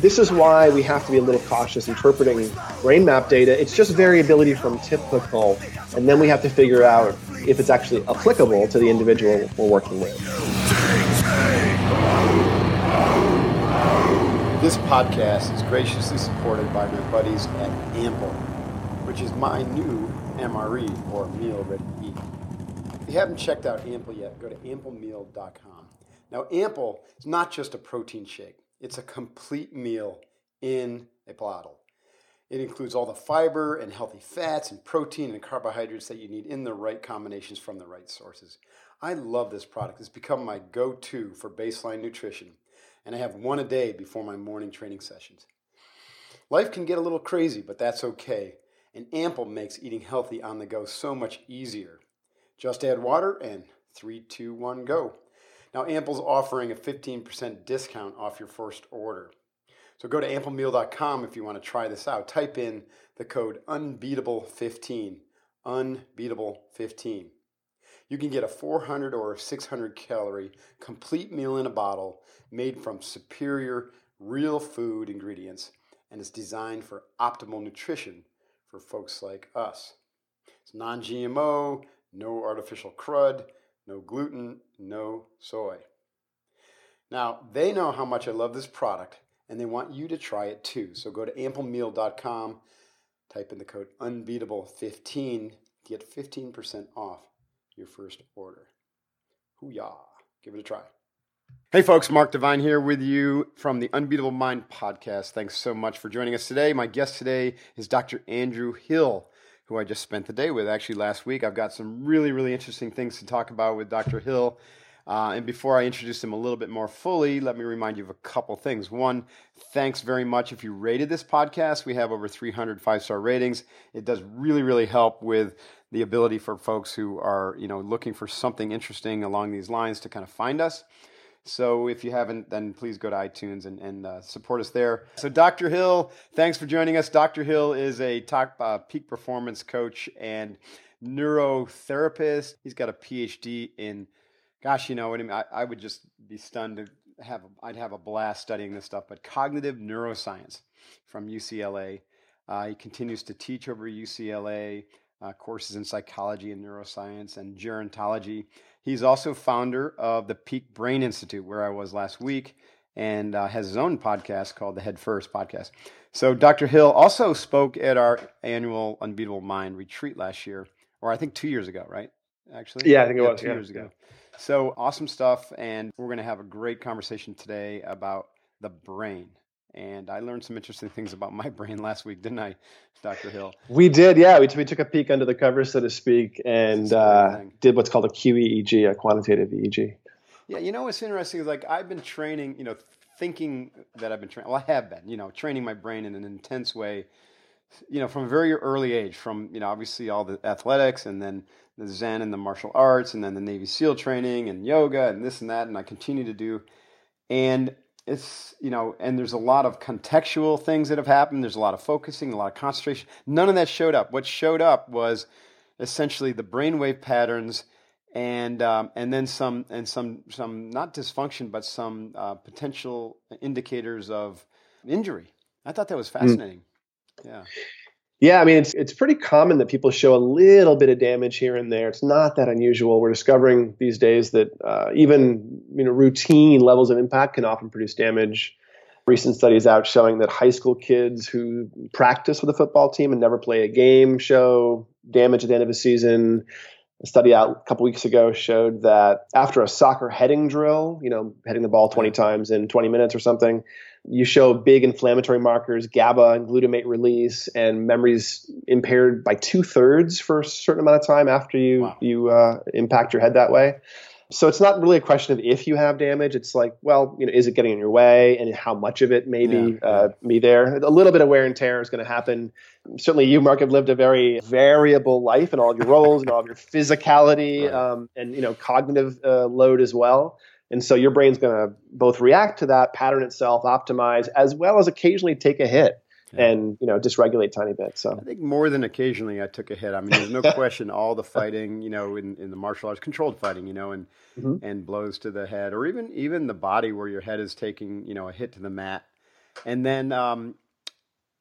This is why we have to be a little cautious interpreting brain map data. It's just variability from typical, and then we have to figure out if it's actually applicable to the individual we're working with. This podcast is graciously supported by my buddies at Ample, which is my new MRE or Meal Ready to Eat. If you haven't checked out Ample yet, go to amplemeal.com. Now, Ample is not just a protein shake. It's a complete meal in a bottle. It includes all the fiber and healthy fats and protein and carbohydrates that you need in the right combinations from the right sources. I love this product. It's become my go to for baseline nutrition, and I have one a day before my morning training sessions. Life can get a little crazy, but that's okay, and Ample makes eating healthy on the go so much easier. Just add water and 3, 2, 1, go. Now, Ample's offering a 15% discount off your first order. So go to amplemeal.com if you want to try this out. Type in the code unbeatable15, unbeatable15. You can get a 400 or 600 calorie complete meal in a bottle made from superior real food ingredients and it's designed for optimal nutrition for folks like us. It's non GMO, no artificial crud, no gluten, no soy. Now, they know how much I love this product and they want you to try it too. So go to amplemeal.com, type in the code unbeatable15 to get 15% off your first order. Hoo-yah. Give it a try. Hey folks, Mark Divine here with you from the Unbeatable Mind podcast. Thanks so much for joining us today. My guest today is Dr. Andrew Hill who I just spent the day with actually last week. I've got some really, really interesting things to talk about with Dr. Hill. Uh, and before I introduce him a little bit more fully, let me remind you of a couple things. One, thanks very much if you rated this podcast. We have over 300 five star ratings. It does really, really help with the ability for folks who are, you know, looking for something interesting along these lines to kind of find us. So if you haven't, then please go to iTunes and, and uh, support us there. So Dr. Hill, thanks for joining us. Dr. Hill is a top uh, peak performance coach and neurotherapist. He's got a PhD in, gosh, you know, what I, I would just be stunned to have, I'd have a blast studying this stuff, but cognitive neuroscience from UCLA. Uh, he continues to teach over UCLA, uh, courses in psychology and neuroscience and gerontology. He's also founder of the Peak Brain Institute, where I was last week, and uh, has his own podcast called the Head First Podcast. So, Dr. Hill also spoke at our annual Unbeatable Mind retreat last year, or I think two years ago, right? Actually, yeah, I think it was two yeah. years ago. So awesome stuff, and we're going to have a great conversation today about the brain and I learned some interesting things about my brain last week, didn't I, Dr. Hill? We did, yeah. We, we took a peek under the cover, so to speak, and uh, did what's called a QEEG, a quantitative EEG. Yeah, you know what's interesting is like I've been training, you know, thinking that I've been training. Well, I have been, you know, training my brain in an intense way, you know, from a very early age. From you know, obviously all the athletics, and then the Zen and the martial arts, and then the Navy SEAL training and yoga and this and that, and I continue to do. And it's you know and there's a lot of contextual things that have happened. There's a lot of focusing a lot of concentration. None of that showed up. What showed up was essentially the brainwave patterns and um, and then some and some some not dysfunction but some uh, potential indicators of injury. I thought that was hmm. fascinating. Mm. yeah yeah, I mean it's it's pretty common that people show a little bit of damage here and there. It's not that unusual. We're discovering these days that uh, even you know routine levels of impact can often produce damage. Recent studies out showing that high school kids who practice with a football team and never play a game show damage at the end of a season. A study out a couple weeks ago showed that after a soccer heading drill, you know, heading the ball 20 times in 20 minutes or something, You show big inflammatory markers, GABA and glutamate release, and memories impaired by two thirds for a certain amount of time after you wow. you uh, impact your head that way. So it's not really a question of if you have damage. It's like, well, you know, is it getting in your way, and how much of it may be yeah. uh, be there. A little bit of wear and tear is going to happen. Certainly, you, Mark, have lived a very variable life in all of your roles and all of your physicality right. um, and you know cognitive uh, load as well. And so your brain's going to both react to that, pattern itself, optimize, as well as occasionally take a hit and you know dysregulate tiny bit. So I think more than occasionally I took a hit. I mean, there's no question all the fighting, you know, in, in the martial arts, controlled fighting, you know, and mm-hmm. and blows to the head, or even even the body where your head is taking, you know, a hit to the mat, and then um,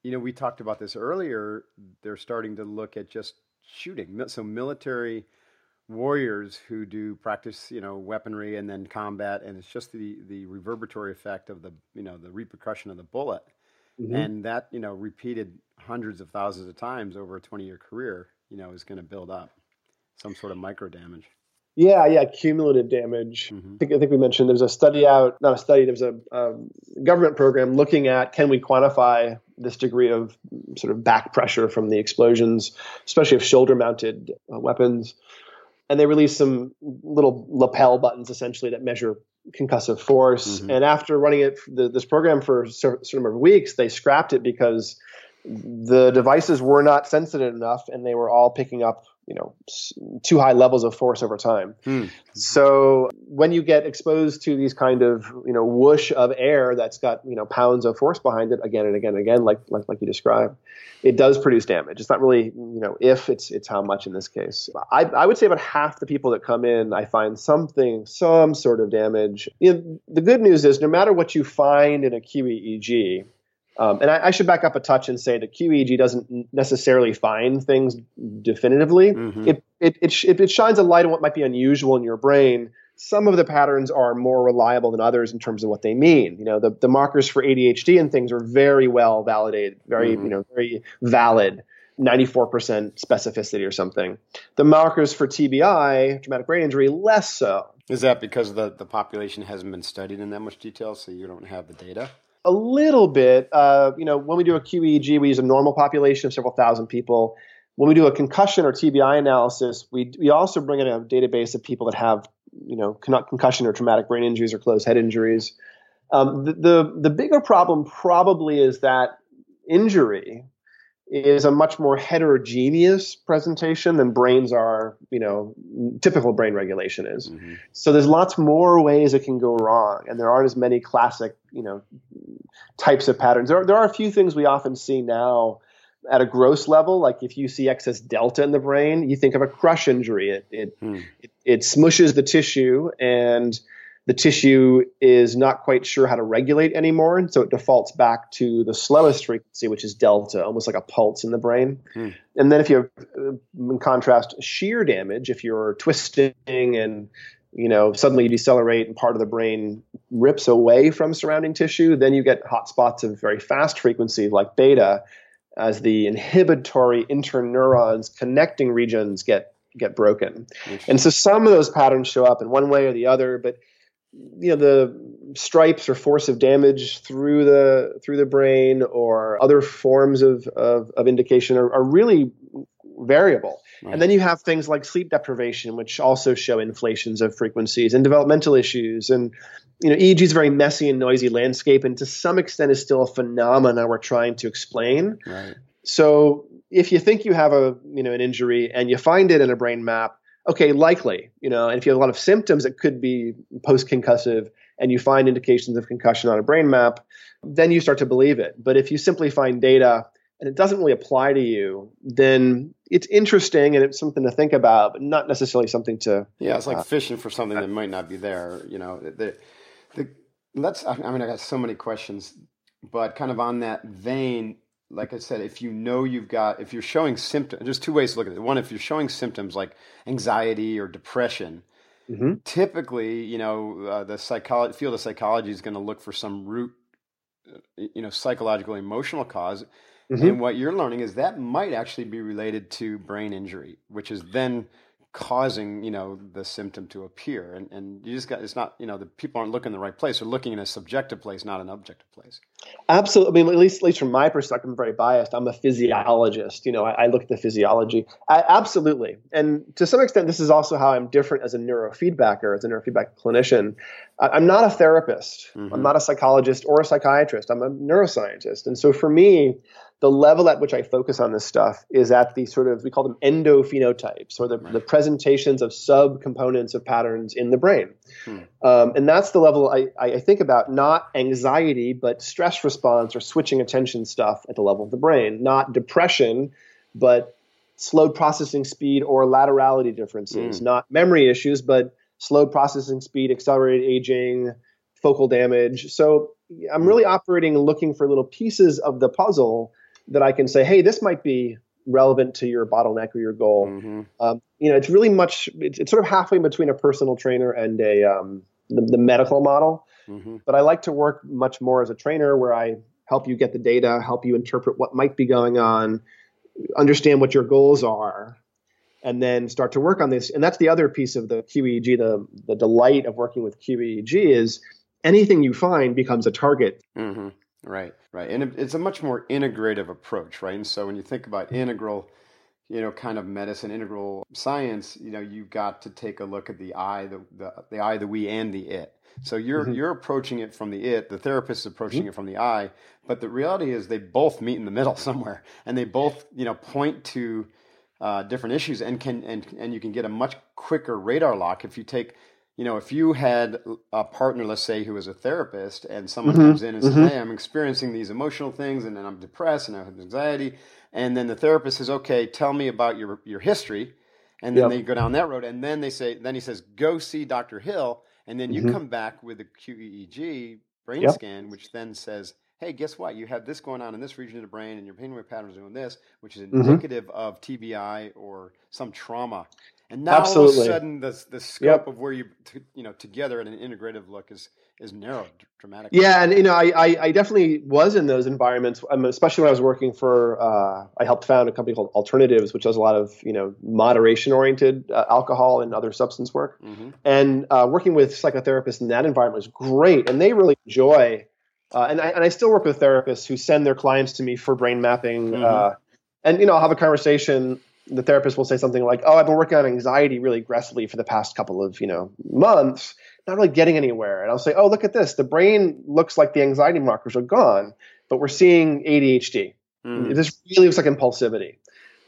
you know we talked about this earlier. They're starting to look at just shooting. So military warriors who do practice, you know, weaponry and then combat, and it's just the the reverberatory effect of the you know the repercussion of the bullet Mm-hmm. And that, you know, repeated hundreds of thousands of times over a 20 year career, you know, is going to build up some sort of micro damage. Yeah, yeah, cumulative damage. Mm-hmm. I, think, I think we mentioned there's a study out, not a study, there's a um, government program looking at can we quantify this degree of sort of back pressure from the explosions, especially of shoulder mounted uh, weapons. And they released some little lapel buttons essentially that measure concussive force. Mm-hmm. And after running it the, this program for a certain number of weeks, they scrapped it because the devices were not sensitive enough, and they were all picking up you know too high levels of force over time. Mm. So when you get exposed to these kind of you know whoosh of air that's got you know pounds of force behind it again and again and again, like like, like you described, it does produce damage. It's not really you know if it's it's how much in this case. I, I would say about half the people that come in, I find something some sort of damage. You know, the good news is no matter what you find in a QEEG um, and I, I, should back up a touch and say that QEEG doesn't necessarily find things definitively. Mm-hmm. It, it, it, it, shines a light on what might be unusual in your brain. Some of the patterns are more reliable than others in terms of what they mean. You know, the, the markers for ADHD and things are very well validated, very, mm-hmm. you know, very valid. 94% specificity or something. The markers for TBI, traumatic brain injury, less so. Is that because the, the population hasn't been studied in that much detail, so you don't have the data? A little bit. Uh, you know, when we do a QEEG, we use a normal population of several thousand people. When we do a concussion or TBI analysis, we we also bring in a database of people that have you know con- concussion or traumatic brain injuries or closed head injuries. Um, the, the the bigger problem probably is that injury is a much more heterogeneous presentation than brains are, you know, typical brain regulation is. Mm-hmm. So there's lots more ways it can go wrong, and there aren't as many classic, you know, types of patterns. There, there are a few things we often see now at a gross level, like if you see excess delta in the brain, you think of a crush injury. It it, hmm. it, it smushes the tissue and the tissue is not quite sure how to regulate anymore, and so it defaults back to the slowest frequency, which is delta, almost like a pulse in the brain. Hmm. And then if you have, uh, in contrast, shear damage, if you're twisting and you know suddenly you decelerate and part of the brain rips away from surrounding tissue, then you get hot spots of very fast frequency like beta, as the inhibitory interneurons connecting regions get get broken. And so some of those patterns show up in one way or the other, but you know the stripes or force of damage through the through the brain or other forms of of, of indication are, are, really variable. Right. And then you have things like sleep deprivation, which also show inflations of frequencies and developmental issues. And you know, EEG is a very messy and noisy landscape, and to some extent is still a phenomena we're trying to explain. Right. So if you think you have a you know an injury and you find it in a brain map, okay, likely, you know, and if you have a lot of symptoms, it could be post concussive and you find indications of concussion on a brain map, then you start to believe it. But if you simply find data and it doesn't really apply to you, then it's interesting and it's something to think about, but not necessarily something to. Yeah, it's like uh, fishing for something that might not be there. You know, the, the, let's. I mean, I got so many questions, but kind of on that vein, like I said, if you know you've got, if you're showing symptoms, there's two ways to look at it. One, if you're showing symptoms like anxiety or depression, mm-hmm. typically, you know, uh, the psychology field of psychology is going to look for some root, uh, you know, psychological, emotional cause. Mm-hmm. And what you're learning is that might actually be related to brain injury, which is then causing you know the symptom to appear. And and you just got it's not you know the people aren't looking in the right place. They're looking in a subjective place not an objective place. Absolutely. I mean at least at least from my perspective i'm very biased. I'm a physiologist. You know i, I look at the physiology. I, absolutely. And to some extent this is also how i'm different as a neurofeedbacker as a neurofeedback clinician. I, am not a therapist. Mm-hmm. i'm not a psychologist or a psychiatrist. I'm a neuroscientist. And so for me the level at which I focus on this stuff is at the sort of we call them endophenotypes or the, right. the presentations of subcomponents of patterns in the brain. Hmm. Um, and that's the level I, I think about not anxiety, but stress response or switching attention stuff at the level of the brain, not depression, but slow processing speed or laterality differences, hmm. not memory issues, but slow processing speed, accelerated aging, focal damage. So I'm hmm. really operating and looking for little pieces of the puzzle that I can say, hey, this might be relevant to your bottleneck or your goal. Mm-hmm. Um, you know, it's really much. It's, it's, sort of halfway between a personal trainer and a um, the, the, medical model. Mm-hmm. But I like to work much more as a trainer, where I help you get the data, help you interpret what might be going on, understand what your goals are, and then start to work on this. And that's the other piece of the QEEG. The the delight of working with QEEG is anything you find becomes a target. Mm-hmm. Right, right. And it's a much more integrative approach, right? And so when you think about integral, you know, kind of medicine, integral science, you know, you've got to take a look at the I, the the, the I, the we, and the it. So you're mm-hmm. you're approaching it from the it, the therapist is approaching mm-hmm. it from the I, but the reality is they both meet in the middle somewhere, and they both you know point to uh, different issues, and can and and you can get a much quicker radar lock if you take you know, if you had a partner, let's say, who was a therapist, and someone mm-hmm. comes in and mm-hmm. says, "Hey, I'm experiencing these emotional things, and then I'm depressed, and I have anxiety," and then the therapist says, "Okay, tell me about your your history," and then yep. they go down that road, and then they say, then he says, "Go see Dr. Hill," and then you mm-hmm. come back with a QEEG brain yep. scan, which then says, hey, guess what? You have this going on in this region of the brain, and your brainwave patterns are doing this, which is mm-hmm. indicative mm-hmm. of TBI or some trauma. And now Absolutely. all of a sudden, the the scope yep. of where you t- you know together at an integrative look is is narrowed dramatically. Yeah, and you know, I, I, I definitely was in those environments, um, especially when I was working for. Uh, I helped found a company called Alternatives, which does a lot of you know moderation oriented uh, alcohol and other substance work. Mm-hmm. And uh, working with psychotherapists in that environment was great, and they really enjoy. Uh, and I and I still work with therapists who send their clients to me for brain mapping. Mm-hmm. Uh, and you know, I'll have a conversation the therapist will say something like, "Oh, I've been working on anxiety really aggressively for the past couple of you know months, not really getting anywhere." And I'll say, "Oh, look at this. The brain looks like the anxiety markers are gone, but we're seeing ADHD. Mm. This really looks like impulsivity."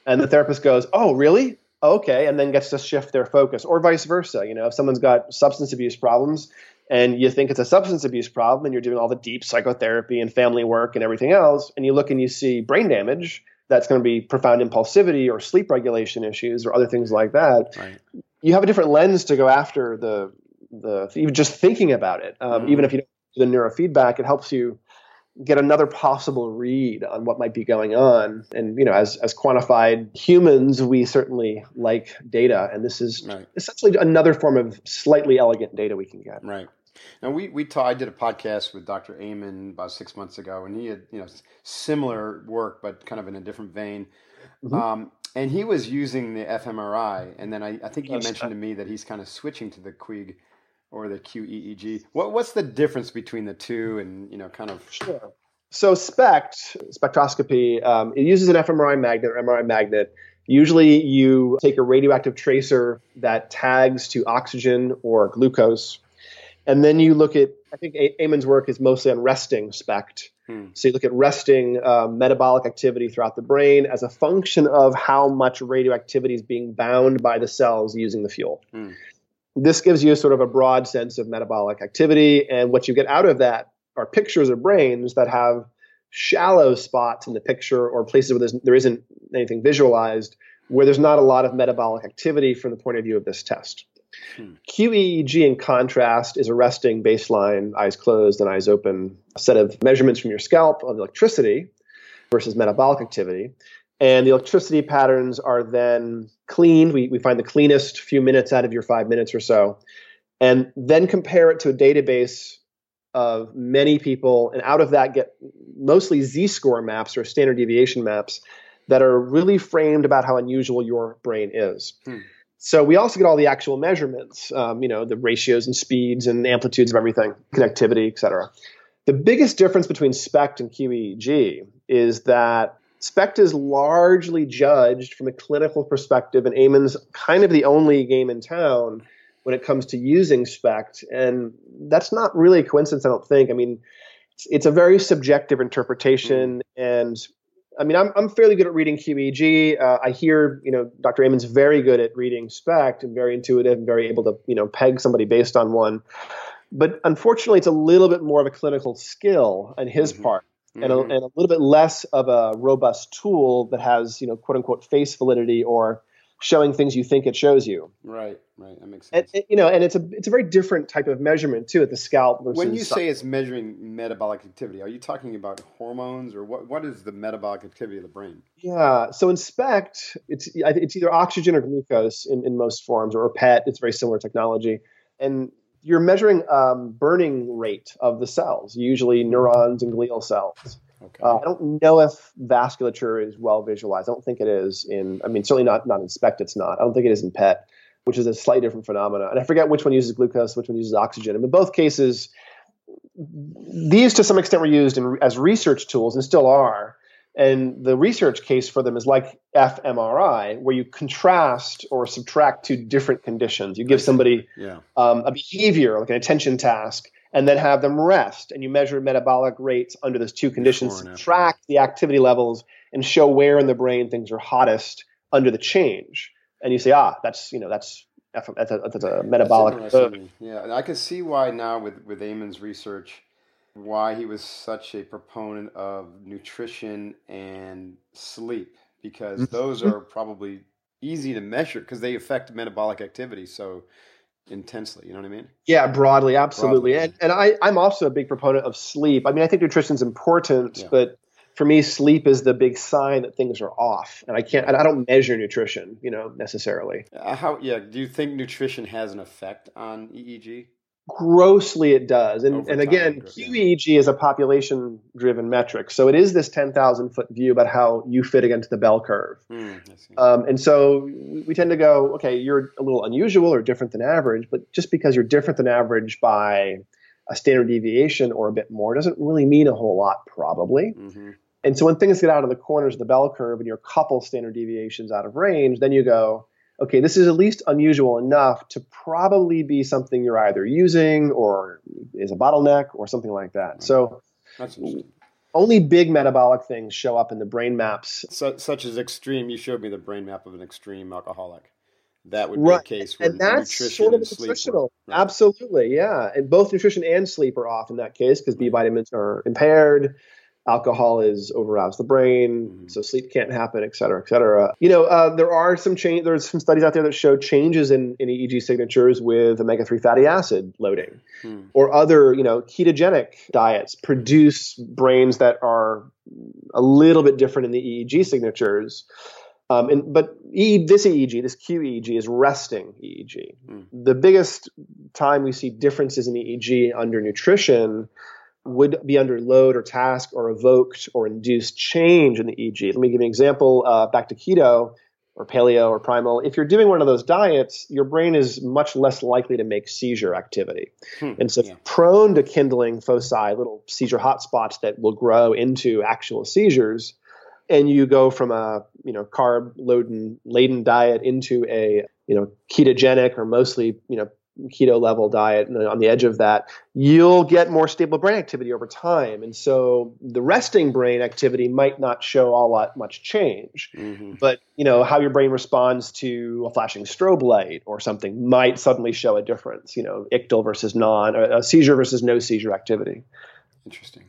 And the therapist goes, "Oh, really? okay," and then gets to shift their focus, or vice versa. You know, if someone's got substance abuse problems and you think it's a substance abuse problem and you're doing all the deep psychotherapy and family work and everything else and you look and you see brain damage that's going to be profound impulsivity or sleep regulation issues or other things like that. Right. You have a different lens to go after the the even just thinking about it. Um, mm. Even if you don't do the neurofeedback, it helps you get another possible read on what might be going on. And you know, as as quantified humans, we certainly like data, and this is right. essentially another form of slightly elegant data we can get. Right. Now we we ta- I did a podcast with Dr. Amen about six months ago, and he had you know similar work, but kind of in a different vein. Mm-hmm. Um, and he was using the fMRI, and then I, I think you mentioned to me that he's kind of switching to the QEEG or the QEEG. What what's the difference between the two, and you know, kind of sure. So SPECT spectroscopy um, it uses an fMRI magnet or MRI magnet. Usually, you take a radioactive tracer that tags to oxygen or glucose and then you look at, I think Amen's work is mostly on resting SPECT. Hmm. So you look at resting uh, metabolic activity throughout the brain as a function of how much radioactivity is being bound by the cells using the fuel. Hmm. This gives you a sort of a broad sense of metabolic activity. And what you get out of that are pictures of brains that have shallow spots in the picture or places where there isn't anything visualized, where there's not a lot of metabolic activity from the point of view of this test. Hmm. QEEG, in contrast, is a resting baseline, eyes closed and eyes open set of measurements from your scalp of electricity versus metabolic activity. And the electricity patterns are then cleaned. We, we find the cleanest few minutes out of your five minutes or so, and then compare it to a database of many people. And out of that, get mostly Z score maps or standard deviation maps that are really framed about how unusual your brain is. Hmm. So we also get all the actual measurements, um, you know, the ratios and speeds and amplitudes of everything, connectivity, et cetera. The biggest difference between SPECT and QEEG is that SPECT is largely judged from a clinical perspective, and Amen's kind of the only game in town when it comes to using SPECT. And that's not really a coincidence, I don't think. I mean, it's, it's a very subjective interpretation, and I mean, I'm, I'm fairly good at reading QEEG. Uh, I hear, you know, Dr. Amen's very good at reading SPECT and very intuitive and very able to, you know, peg somebody based on one. But unfortunately, it's a little bit more of a clinical skill on his mm-hmm. part. Mm-hmm. And, a, and a little bit less of a robust tool that has, you know, quote unquote face validity or showing things you think it shows you. Right, right. That makes sense. And, you know, and it's a it's a very different type of measurement too at the scalp. when you say it's measuring metabolic activity, are you talking about hormones or what? What is the metabolic activity of the brain? Yeah. So in SPECT, it's it's either oxygen or glucose in, in most forms, or PET. It's very similar technology, and you're measuring um, burning rate of the cells, usually neurons and glial cells. Okay. Uh, I don't know if vasculature is well visualized. I don't think it is in. I mean, certainly not not in SPECT. It's not. I don't think it is in PET, which is a slightly different phenomena. And I forget which one uses glucose, which one uses oxygen. And in both cases, these to some extent were used in, as research tools and still are. And the research case for them is like fMRI, where you contrast or subtract two different conditions. You give somebody yeah. um, a behavior, like an attention task, and then have them rest. And you measure metabolic rates under those two conditions, track the activity levels, and show where in the brain things are hottest under the change. And you say, ah, that's you know that's that's a, that's a metabolic. That's yeah, and I can see why now with with Amen's research, why he was such a proponent of nutrition and sleep because mm-hmm. those are probably easy to measure because they affect metabolic activity. So intensely. You know what I mean? Yeah, broadly, absolutely. Broadly. And and I I'm also a big proponent of sleep. I mean, I think nutrition's important, yeah. but for me, sleep is the big sign that things are off, and I can't. I don't measure nutrition, you know, necessarily. Uh, how? Yeah. Do you think nutrition has an effect on EEG? Grossly it does. And, and again qeeg is a population driven metric. So it is this 10000 foot view about how you fit against the bell curve. Mm, um, and so we tend to go okay you're a little unusual or different than average but just because you're different than average by a standard deviation or a bit more doesn't really mean a whole lot probably. Mm-hmm. and so when things get out of the corners of the bell curve and you're a couple standard deviations out of range then you go okay, this is at least unusual enough to probably be something you're either using or is a bottleneck or something like that. So only big metabolic things show up in the brain maps. So, such as extreme, you showed me the brain map of an extreme alcoholic. That would be right. a case where and that's sort of nutritional. Right. Absolutely, yeah. And both nutrition and sleep are off in that case because B vitamins are impaired alcohol is overaroused the brain, mm-hmm. so sleep can't happen, et cetera, et cetera. You know, uh, there are some change. There's some studies out there that show changes in, in EEG signatures with omega-3 fatty acid loading, mm. or other, you know, ketogenic diets produce brains that are a little bit different in the EEG signatures. Um, and, but e, this EEG, this QEEG, is resting EEG. Mm. The biggest time we see differences in EEG under nutrition would be under load or task or evoked or induced change in the EEG. Let me give you an example uh, back to keto or paleo or primal. If you're doing one of those diets, your brain is much less likely to make seizure activity. Hmm, and so, yeah. prone to kindling foci, little seizure hotspots that will grow into actual seizures. And you go from a you know carb laden laden diet into a you know ketogenic or mostly you know keto level diet and on the edge of that, you'll get more stable brain activity over time. And so the resting brain activity might not show all that much change. Mm-hmm. But you know, how your brain responds to a flashing strobe light or something might suddenly show a difference, you know, ictal versus non, a seizure versus no seizure activity. Interesting.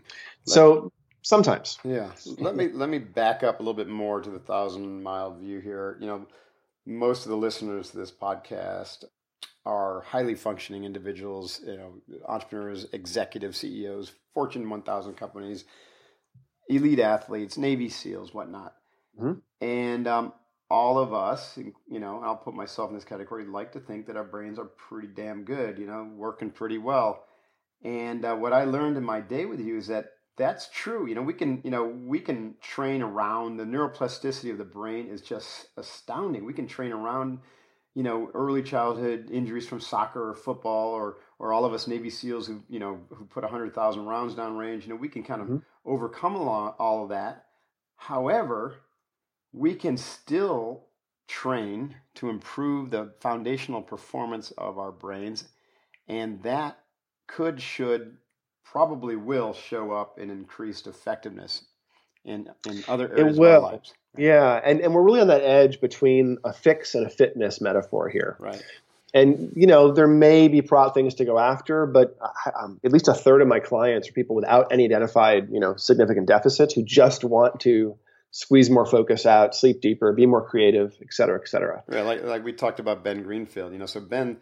Let so sometimes. Yeah. Let me let me back up a little bit more to the thousand mile view here. You know, most of the listeners to this podcast are highly functioning individuals, you know, entrepreneurs, executives, CEOs, Fortune 1000 companies, elite athletes, Navy SEALs, whatnot. Mm-hmm. And um, all of us, you know, I'll put myself in this category, like to think that our brains are pretty damn good, you know, working pretty well. And uh, what I learned in my day with you is that that's true. You know, we can, you know, we can train around the neuroplasticity of the brain is just astounding. We can train around you know, early childhood injuries from soccer or football, or or all of us Navy SEALs who you know who put hundred thousand rounds down range. You know, we can kind of mm-hmm. overcome all, all of that. However, we can still train to improve the foundational performance of our brains, and that could, should, probably will show up in increased effectiveness in in other areas of our lives. Yeah, and, and we're really on that edge between a fix and a fitness metaphor here. Right. And you know there may be prop things to go after, but um, at least a third of my clients are people without any identified you know significant deficits who just want to squeeze more focus out, sleep deeper, be more creative, et cetera, et cetera. Yeah, like like we talked about Ben Greenfield. You know, so Ben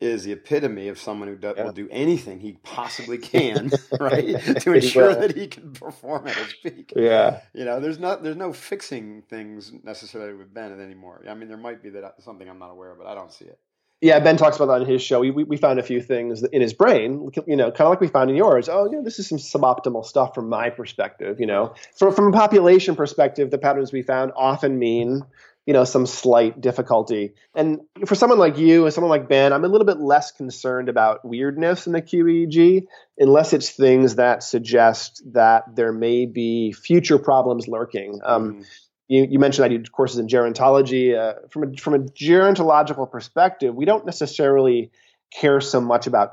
is the epitome of someone who yeah. will do anything he possibly can, right, to ensure that he can perform at his peak. Yeah, you know, there's not there's no fixing things necessarily with Ben anymore. I mean, there might be that uh, something I'm not aware of, but I don't see it. Yeah, Ben talks about that on his show. We, we, we found a few things in his brain, you know, kind of like we found in yours. Oh, you know, this is some suboptimal stuff from my perspective. You know, from from a population perspective, the patterns we found often mean you know some slight difficulty. And for someone like you and someone like ben i'm a little bit less concerned about weirdness in the qeeg unless it's things that suggest that there may be future problems lurking. Um, mm. you, you, mentioned i do courses in gerontology. Uh, from, a, from a gerontological perspective we don't necessarily care so much about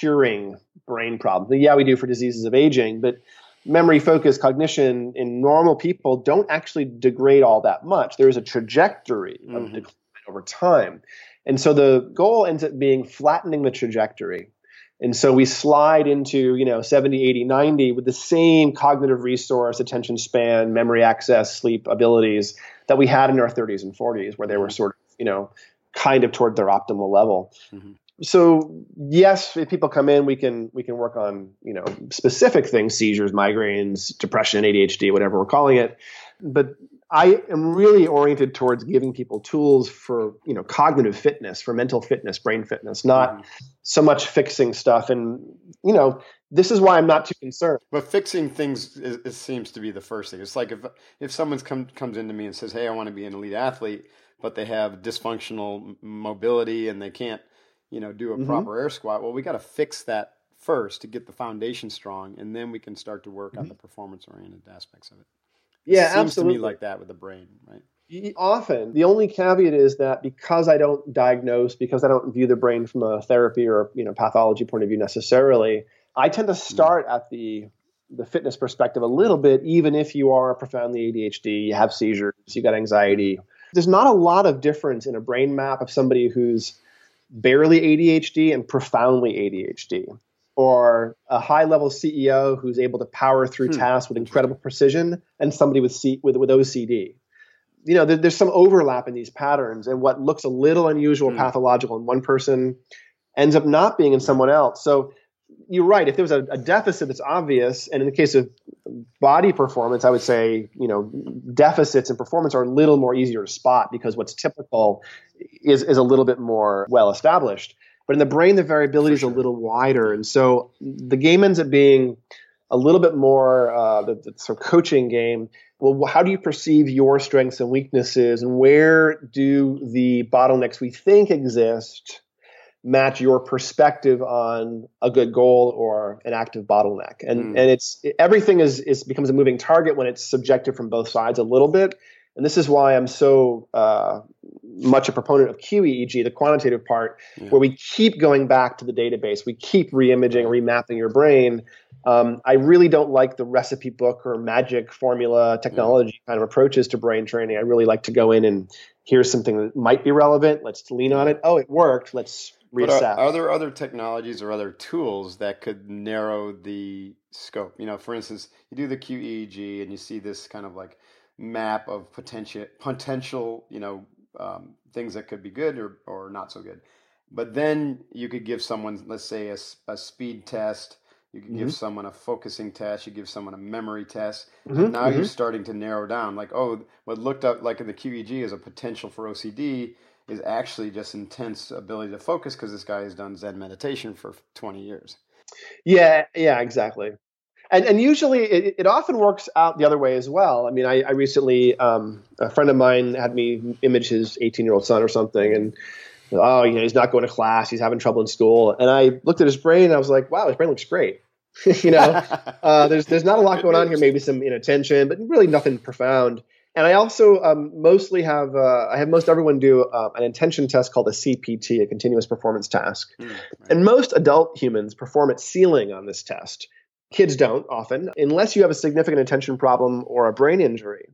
curing brain problems. Yeah we do for diseases of aging but memory focus cognition in normal people don't actually degrade all that much. There is a trajectory mm-hmm. of decline over time. And so the goal ends up being flattening the trajectory. And so we slide into you know 70 80 90 with the same cognitive resource attention span memory access sleep abilities that we had in our 30s and 40s where they were mm-hmm. sort of you know kind of toward their optimal level. Mm-hmm so yes, if people come in, we can we can work on you know specific things, seizures, migraines, depression, ADHD, whatever we're calling it. But I am really oriented towards giving people tools for you know cognitive fitness, for mental fitness, brain fitness, not mm-hmm. so much fixing stuff. And you know this is why I'm not too concerned. But fixing things is, seems to be the first thing. It's like if if someone come, comes into me and says, "Hey, I want to be an elite athlete," but they have dysfunctional mobility and they can't you know, do a mm-hmm. proper air squat. Well, we got to fix that first to get the foundation strong, and then we can start to work mm-hmm. on the performance oriented aspects of it. it yeah, seems absolutely. to me like that with the brain, right? Often, the only caveat is that because I don't diagnose, because I don't view the brain from a therapy or you know pathology point of view necessarily, I tend to mm. start mm-hmm. at the the fitness perspective a little bit, even if you are profoundly ADHD, you have seizures, you got anxiety. There's not a lot of difference in a brain map of somebody who's barely ADHD and profoundly ADHD, or a high level CEO who's able to power through hmm. tasks with incredible precision, and somebody with C, with, with OCD. You know, there, there's some overlap in these patterns, and what looks a little unusual, hmm. pathological in one person, ends up not being in someone else. So you're right. If there was a, a, deficit that's obvious, and in the case of body performance, I would say you know deficits in performance are a little more easier to spot because what's typical is is a little bit more well established. But in the brain, the variability is a little wider, and so the game ends up being a little bit more uh, the, the sort of coaching game. Well, how do you perceive your strengths and weaknesses, and where do the bottlenecks we think exist? Match your perspective on a good goal or an active bottleneck. And mm. and it's everything is is becomes a moving target when it's subjective from both sides a little bit. And this is why I'm so uh, much a proponent of QEEG, the quantitative part, yeah. where we keep going back to the database, we keep reimaging, remapping your brain. Um, I really don't like the recipe book or magic formula technology yeah. kind of approaches to brain training. I really like to go in and here's something that might be relevant. Let's lean on it. Oh, it worked. Let's reassess. Are, are, there other technologies or other tools that could narrow the scope? You know, for instance, you do the QEEG and you see this kind of like map of potential potential, you know, um, things that could be good or, or not so good. But then you could give someone, let's say, a, a speed test. You could mm-hmm. give someone a focusing test. You give someone a memory test. Mm-hmm. now mm-hmm. you're starting to narrow down. Like, oh, what looked up like in the QEEG is a potential for OCD is actually just intense ability to focus because this guy has done Zen meditation for 20 years. Yeah, yeah, exactly. and and usually it, it often works out the other way as well. I mean, I, I recently um, a friend of mine had me image his 18 year old son or something, and oh, you know, he's not going to class, he's having trouble in school, and I looked at his brain, and I was like, wow, his brain looks great. you know, uh, there's there's not a lot going on here. Maybe some inattention, but really nothing profound. And I also um, mostly have uh, I have most everyone do uh, an intention test called a CPT, a continuous performance task. Mm, right. And most adult humans perform at ceiling on this test. Kids don't often, unless you have a significant attention problem or a brain injury.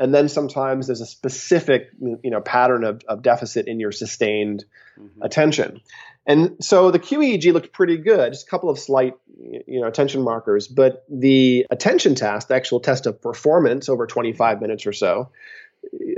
And then sometimes there's a specific you know pattern of, of deficit in your sustained mm-hmm. attention. And so the QEEG looked pretty good, just a couple of slight you know attention markers, but the attention task, the actual test of performance over 25 minutes or so,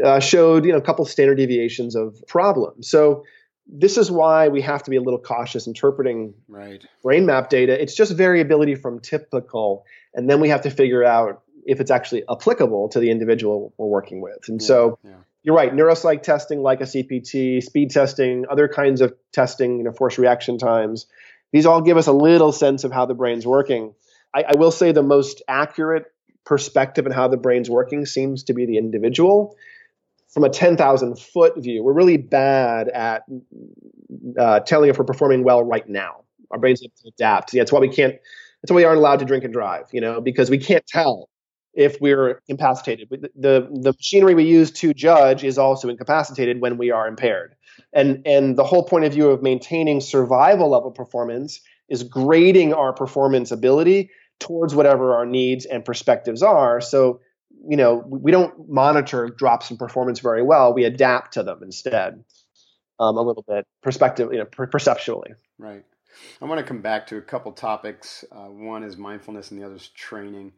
uh, showed you know a couple standard deviations of problems. So this is why we have to be a little cautious interpreting right. brain map data. It's just variability from typical, and then we have to figure out if it's actually applicable to the individual we're working with. And yeah, so yeah. you're right, neuropsych testing like a CPT, speed testing, other kinds of testing, you know, force reaction times, these all give us a little sense of how the brain's working. I, I will say the most accurate perspective on how the brain's working seems to be the individual. From a 10,000 foot view, we're really bad at uh, telling if we're performing well right now. Our brains have to adapt. Yeah, that's why we can't. That's why we aren't allowed to drink and drive. You know, because we can't tell if we're incapacitated. The, the, machinery we use to judge is also incapacitated when we are impaired. And, and the whole point of view of maintaining survival level performance is grading our performance ability towards whatever our needs and perspectives are. So, you know, we don't monitor drops in performance very well. We adapt to them instead um, a little bit, perspective, you know, per- perceptually. Right. I want to come back to a couple topics. Uh, one is mindfulness, and the other is training.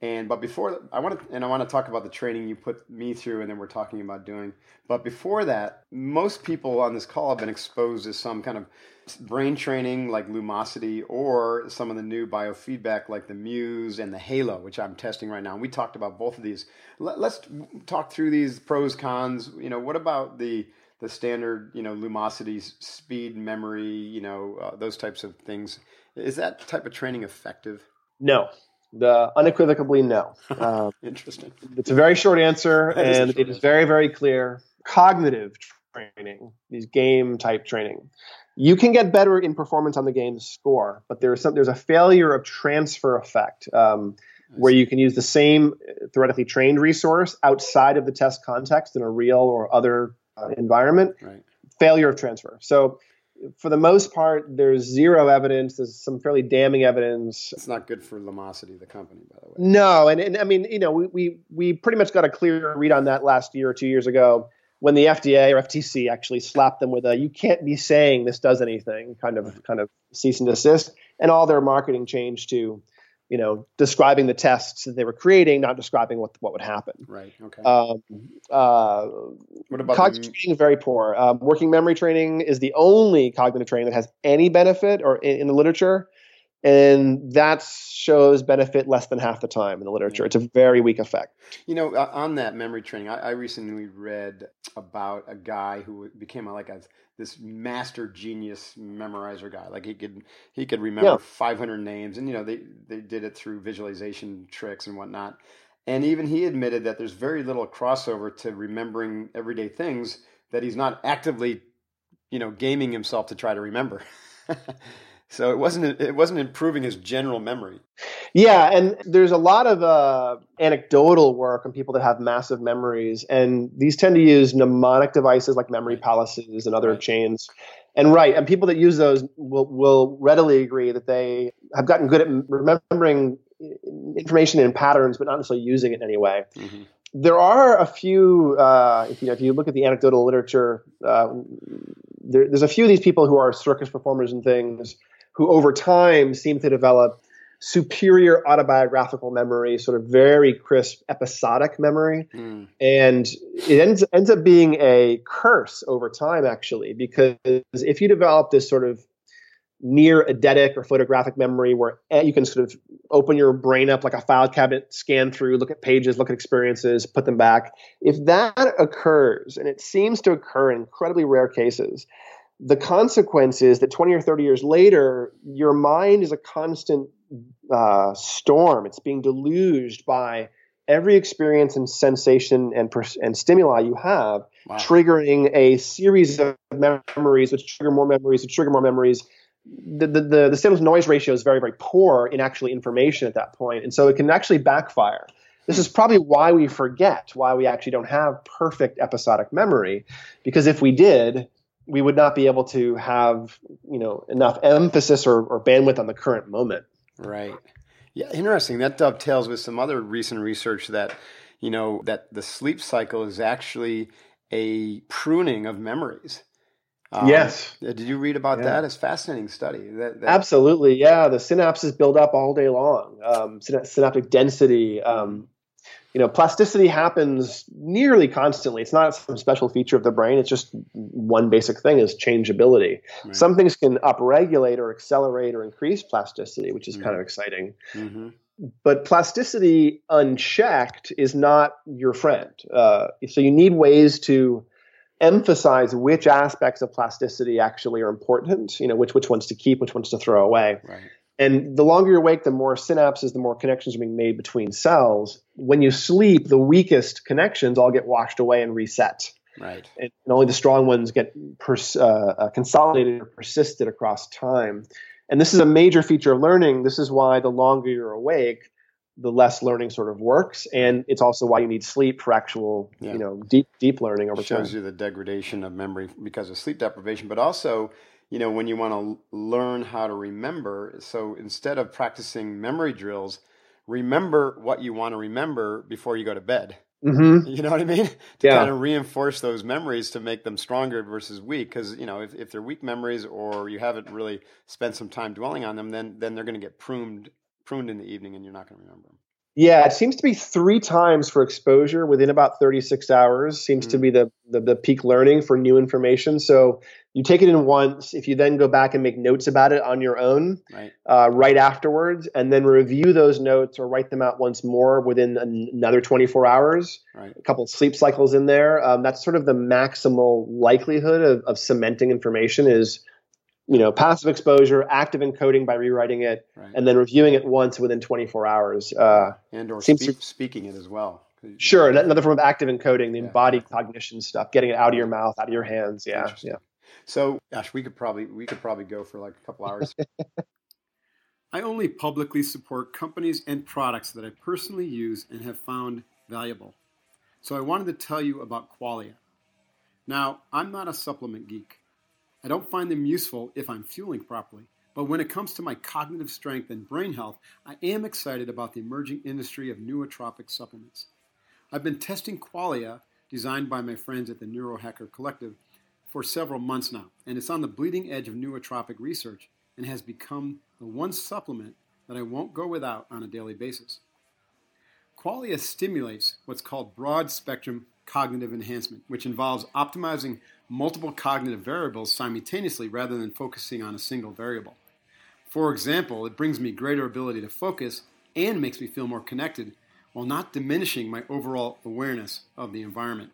And but before I want to and I want to talk about the training you put me through, and then we're talking about doing. But before that, most people on this call have been exposed to some kind of brain training like Lumosity or some of the new biofeedback like the Muse and the Halo, which I'm testing right now. And we talked about both of these. Let, us talk through these pros cons. You know, what about the the standard you know Lumosity speed memory? You know, uh, those types of things. Is that type of training effective? No, the unequivocally no. Um, Interesting. It's a very short answer, and it is very, very clear. Cognitive training, these game type training, you can get better in performance on the game score, but there's some there's a failure of transfer effect. Um, where you can use the same theoretically trained resource outside of the test context in a real or other uh, environment. Right. Failure of transfer. So for the most part, there's zero evidence. There's some fairly damning evidence. It's not good for Lumosity, the company, by the way. No, and, and I mean, you know, we, we we pretty much got a clear read on that last year or two years ago when the FDA or FTC actually slapped them with a "you can't be saying this does anything" kind of kind of cease and desist, and all their marketing changed to you know, describing the tests that they were creating, not describing what what would happen. Right. Okay. Um, uh, what about cognitive training? Very poor. Um, working memory training is the only cognitive training that has any benefit, or in, in, the literature, and that shows benefit less than half the time in the literature. It's a very weak effect. You know, uh, on that memory training, I, I recently read about a guy who became a, like a this master genius memorizer guy. Like he could he could remember yeah. 500 names, and you know they they did it through visualization tricks and whatnot. And even he admitted that there's very little crossover to remembering everyday things that he's not actively, you know, gaming himself to try to remember. So it wasn't it wasn't improving his general memory. Yeah, and there's a lot of uh, anecdotal work on people that have massive memories, and these tend to use mnemonic devices like memory palaces and other chains. And right, and people that use those will will readily agree that they have gotten good at remembering information in patterns, but not necessarily using it in any way. Mm-hmm there are a few, uh, if, you know, if you look at the anecdotal literature, uh, there, there's a few of these people who are circus performers and things who over time seem to develop superior autobiographical memory, sort of very crisp episodic memory. Mm. And it ends, ends up being a curse over time, actually, because if you develop this sort of near eidetic or photographic memory where you can sort of open your brain up like a file cabinet, scan through, look at pages, look at experiences, put them back. If that occurs, and it seems to occur in incredibly rare cases, the consequence is that 20 or 30 years later, your mind is a constant uh, storm. It's being deluged by every experience and sensation and and stimuli you have, wow. triggering a series of memories, which trigger more memories, which trigger more memories. The, the, the, the stimulus noise ratio is very, very poor in actually information at that. And so it can actually backfire. This is probably why we forget, why we actually don't have perfect episodic memory. Because if we did, we would not be able to have you know enough emphasis or, or bandwidth on the current moment. Right. Yeah, interesting. That dovetails with some other recent research that you know that the sleep cycle is actually a pruning of memories. Um, yes. Did you read about yeah. that? It's a fascinating study. That, that... Absolutely. Yeah. The synapses build up all day long. Um, synaptic density, um, you know, plasticity happens nearly constantly. It's not some special feature of the brain. It's just one basic thing is changeability. Right. Some things can upregulate or accelerate or increase plasticity, which is mm-hmm. kind of exciting. Mm-hmm. But plasticity unchecked is not your friend. Uh, so you need ways to emphasize which aspects of plasticity actually are important. You know, which which ones to keep, which ones to throw away. Right. And the longer you're awake, the more synapses, the more connections are being made between cells. When you sleep, the weakest connections all get washed away and reset. Right. And only the strong ones get pers- uh, uh, consolidated or persisted across time. And this is a major feature of learning. This is why the longer you're awake, the less learning sort of works, and it's also why you need sleep for actual, yeah. you know, deep deep learning over it shows time. you the degradation of memory because of sleep deprivation, but also you know, when you want to learn how to remember, so instead of practicing memory drills, remember what you want to remember before you go to bed. Mm-hmm. You know what I mean? To yeah. kind of reinforce those memories to make them stronger versus weak. Because you know, if, if they're weak memories or you haven't really spent some time dwelling on them, then then they're going to get pruned pruned in the evening, and you're not going to remember them. Yeah, it seems to be three times for exposure within about 36 hours. Seems mm-hmm. to be the, the, the peak learning for new information. So you take it in once. If you then go back and make notes about it on your own, right, uh, right afterwards, and then review those notes or write them out once more within another 24 hours, right. a couple sleep cycles in there. Um, that's sort of the maximal likelihood of, of cementing information is you know, passive exposure, active encoding by rewriting it, right. and then reviewing it once within 24 hours. Uh, and or speak, to, speaking it as well. Sure, another form of active encoding, the yeah. embodied cognition stuff, getting it out of your mouth, out of your hands. Yeah, yeah. So, gosh, we could probably we could probably go for like a couple hours. I only publicly support companies and products that I personally use and have found valuable. So I wanted to tell you about Qualia. Now, I'm not a supplement geek. I don't find them useful if I'm fueling properly. But when it comes to my cognitive strength and brain health, I am excited about the emerging industry of nootropic supplements. I've been testing Qualia, designed by my friends at the Neurohacker Collective, for several months now, and it's on the bleeding edge of nootropic research and has become the one supplement that I won't go without on a daily basis. Qualia stimulates what's called broad spectrum cognitive enhancement, which involves optimizing multiple cognitive variables simultaneously rather than focusing on a single variable. For example, it brings me greater ability to focus and makes me feel more connected while not diminishing my overall awareness of the environment.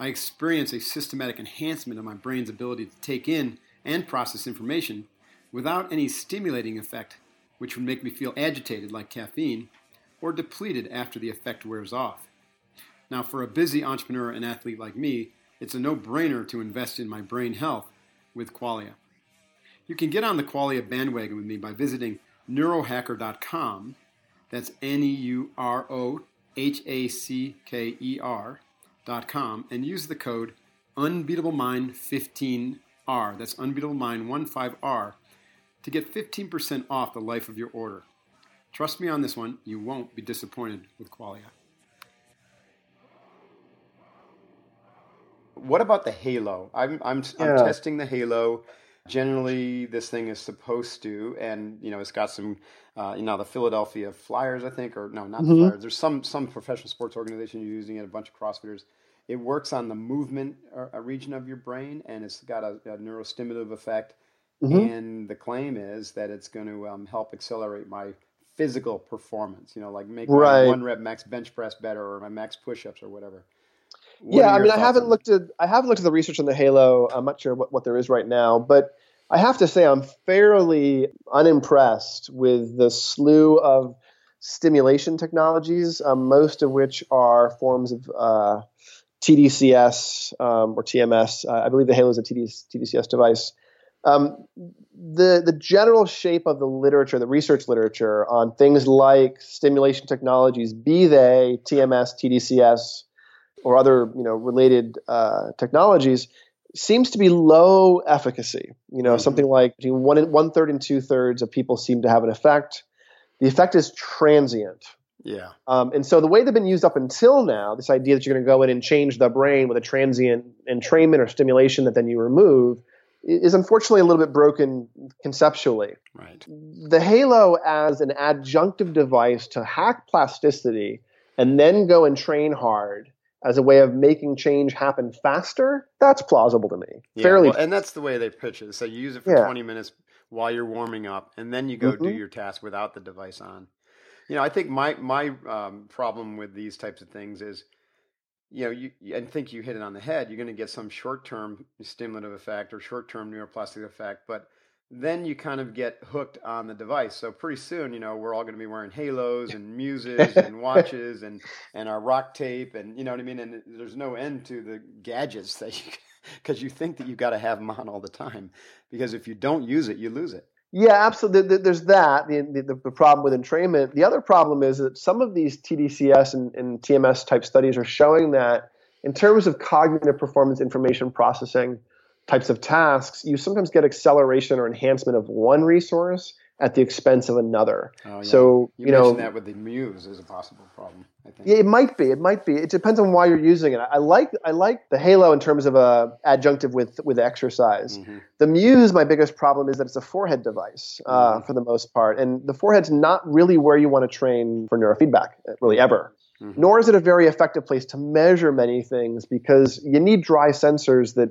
I experience a systematic enhancement of my brain's ability to take in and process information without any stimulating effect, which would make me feel agitated like caffeine or depleted after the effect wears off. Now, for a busy entrepreneur and athlete like me, it's a no brainer to invest in my brain health with Qualia. You can get on the Qualia bandwagon with me by visiting neurohacker.com. That's N E U R O H A C K E R.com and use the code UnbeatableMind15R. That's UnbeatableMind15R to get 15% off the life of your order. Trust me on this one, you won't be disappointed with Qualia. What about the Halo? I'm I'm I'm testing the Halo. Generally, this thing is supposed to, and you know, it's got some, uh, you know, the Philadelphia Flyers, I think, or no, not mm-hmm. the Flyers. There's some some professional sports organization using it. A bunch of CrossFitters. It works on the movement uh, region of your brain, and it's got a, a neurostimulative effect. Mm-hmm. And the claim is that it's going to um, help accelerate my physical performance. You know, like make right. my one rep max bench press better, or my max push-ups, or whatever. What yeah, I mean, I haven't looked at I haven't looked at the research on the Halo. I'm not sure what, what there is right now, but I have to say, I'm fairly unimpressed with the slew of stimulation technologies, um, most of which are forms of uh, TDCS um, or TMS. Uh, I believe the Halo is a TD, TDCS device. Um, the the general shape of the literature, the research literature on things like stimulation technologies, be they TMS, TDCS, or other you know related uh, technologies, seems to be low efficacy. You know, mm-hmm. something like between one one third and two thirds of people seem to have an effect. The effect is transient. Yeah. Um, and so the way they've been used up until now, this idea that you're going to go in and change the brain with a transient entrainment or stimulation that then you remove, is unfortunately a little bit broken conceptually. Right. The halo as an adjunctive device to hack plasticity and then go and train hard as a way of making change happen faster, that's plausible to me. Yeah, Fairly, well, and that's the way they pitch it. So you use it for yeah. 20 minutes while you're warming up, and then you go mm-hmm. do your task without the device on. You know, I think my my um, problem with these types of things is, you know, you I think you hit it on the head. You're going to get some short term stimulative effect or short term neuroplastic effect, but then you kind of get hooked on the device. So pretty soon, you know, we're all going to be wearing halos and muses and watches and and our rock tape and you know what I mean. And there's no end to the gadgets that you because you think that you've got to have them on all the time because if you don't use it, you lose it. Yeah, absolutely. There's that the, the, the problem with entrainment. The other problem is that some of these TDCS and, and TMS type studies are showing that in terms of cognitive performance information processing types of tasks, you sometimes get acceleration or enhancement of one resource at the expense of another. Oh, yeah. So you, you know that with the Muse is a possible problem. I think. Yeah, it might be. It might be. It depends on why you're using it. I like I like the Halo in terms of a adjunctive with with exercise. Mm-hmm. The Muse, my biggest problem is that it's a forehead device uh, mm-hmm. for the most part, and the forehead's not really where you want to train for neurofeedback, really ever. Mm-hmm. Nor is it a very effective place to measure many things because you need dry sensors that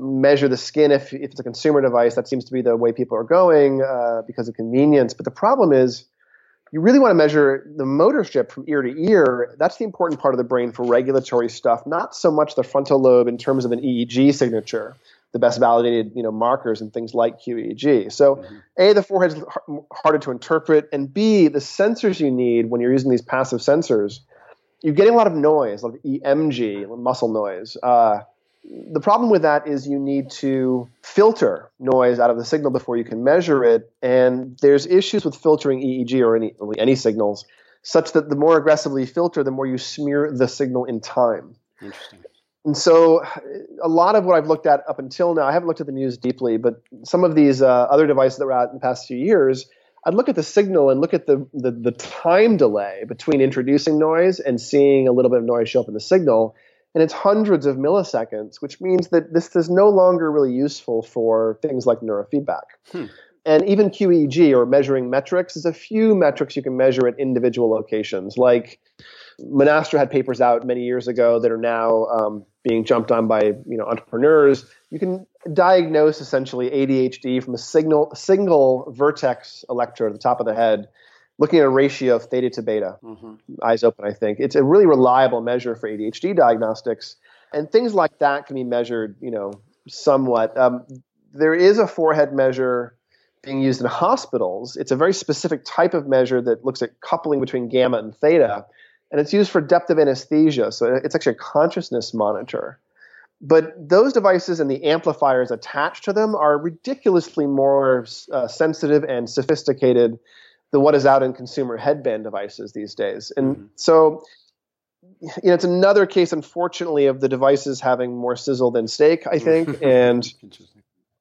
measure the skin if, if it's a consumer device. That seems to be the way people are going uh, because of convenience. But the problem is, you really want to measure the motor strip from ear to ear. That's the important part of the brain for regulatory stuff, not so much the frontal lobe in terms of an EEG signature, the best validated you know markers and things like QEEG. So, mm-hmm. a the forehead's harder to interpret, and b the sensors you need when you're using these passive sensors, you're getting a lot of noise, a lot of EMG, muscle noise. Uh, the problem with that is you need to filter noise out of the signal before you can measure it, and there's issues with filtering EEG or any any signals, such that the more aggressively you filter, the more you smear the signal in time. Interesting. And so, a lot of what I've looked at up until now, I haven't looked at the Muse deeply, but some of these uh, other devices that were out in the past few years, I'd look at the signal and look at the, the, the time delay between introducing noise and seeing a little bit of noise show up in the signal and it's hundreds of milliseconds, which means that this is no longer really useful for things like neurofeedback. Hmm. And even QEEG or measuring metrics is a few metrics you can measure at individual locations. Like Monastra had papers out many years ago that are now um, being jumped on by you know entrepreneurs. You can diagnose essentially ADHD from a signal, single vertex electrode at the top of the head looking at a ratio of theta to beta, mm-hmm. eyes open, I think. It's a really reliable measure for ADHD diagnostics. And things like that can be measured, you know, somewhat. Um, there is a forehead measure being used in hospitals. It's a very specific type of measure that looks at coupling between gamma and theta. And it's used for depth of anesthesia. So it's actually a consciousness monitor. But those devices and the amplifiers attached to them are ridiculously more uh, sensitive and sophisticated the what is out in consumer headband devices these days. And mm-hmm. so, you know, it's another case, unfortunately, of the devices having more sizzle than steak, I think. and,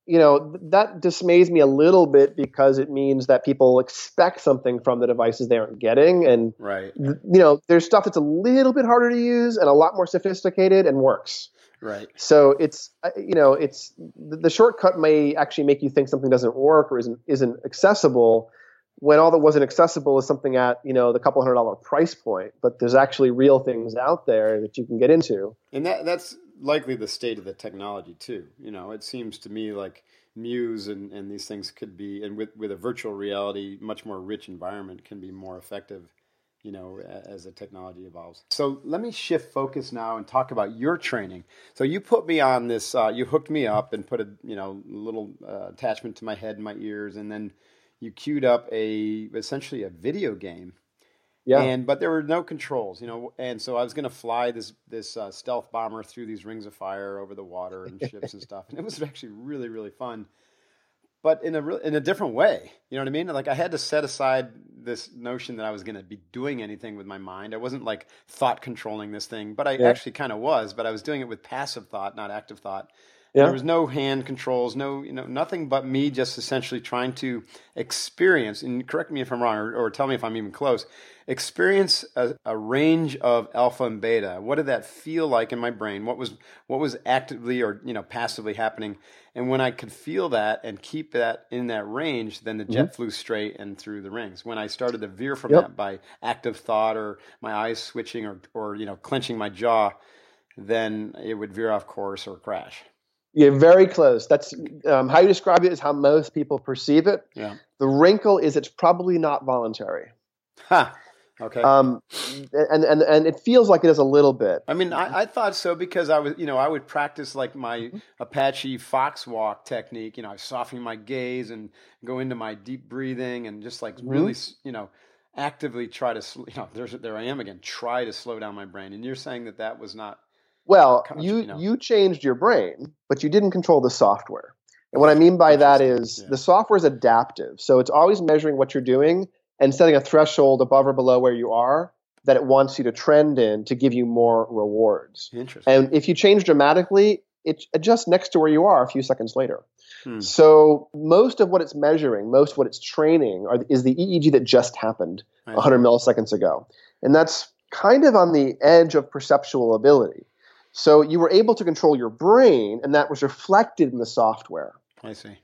you know, that dismays me a little bit because it means that people expect something from the devices they aren't getting. And, right. you know, there's stuff that's a little bit harder to use and a lot more sophisticated and works. Right. So it's uh, you know it's the shortcut may actually make you think something doesn't work or isn't isn't accessible, when all that wasn't accessible is something at you know the couple hundred dollar price point but there's actually real things out there that you can get into and that that's likely the state of the technology too you know it seems to me like muse and, and these things could be and with, with a virtual reality much more rich environment can be more effective you know, as the technology evolves. So let me shift focus now and talk about your training. So you put me on this, uh, you hooked me up and put a, you know, little uh, attachment to my head and my ears, and then you queued up a essentially a video game. Yeah. And but there were no controls, you know, and so I was going to fly this this uh, stealth bomber through these rings of fire over the water and ships and stuff, and it was actually really really fun but in a re- in a different way. You know what I mean? Like I had to set aside this notion that I was going to be doing anything with my mind. I wasn't like thought controlling this thing, but I yeah. actually kind of was. But I was doing it with passive thought, not active thought. Yeah. There was no hand controls, no, you know, nothing but me just essentially trying to experience, and correct me if I'm wrong or, or tell me if I'm even close, experience a, a, range of alpha and beta. What did that feel like in my brain? What was, what was actively or, you know, passively happening? And when I could feel that and keep that in that range, then the jet mm-hmm. flew straight and through the rings. When I started to veer from yep. that by active thought or my eyes switching or, or, you know, clenching my jaw, then it would veer off course or crash. You're very close. That's um, how you describe it is how most people perceive it. Yeah. The wrinkle is it's probably not voluntary. Ha. Okay. Um, and, and, and it feels like it is a little bit. I mean, I, I thought so because I was, you know, I would practice like my mm-hmm. Apache fox walk technique. You know, I soften my gaze and go into my deep breathing and just like mm-hmm. really, you know, actively try to, you know, there's, there I am again, try to slow down my brain. And you're saying that that was not well, you you, know. you changed your brain, but you didn't control the software. And what I mean by that is yeah. the software is adaptive. So it's always measuring what you're doing and setting a threshold above or below where you are that it wants you to trend in to give you more rewards. Interesting. And if you change dramatically, it adjusts next to where you are a few seconds later. Hmm. So most of what it's measuring, most of what it's training are, is the EEG that just happened 100 milliseconds ago. And that's kind of on the edge of perceptual ability. So you were able to control your brain, and that was reflected in the software. I see.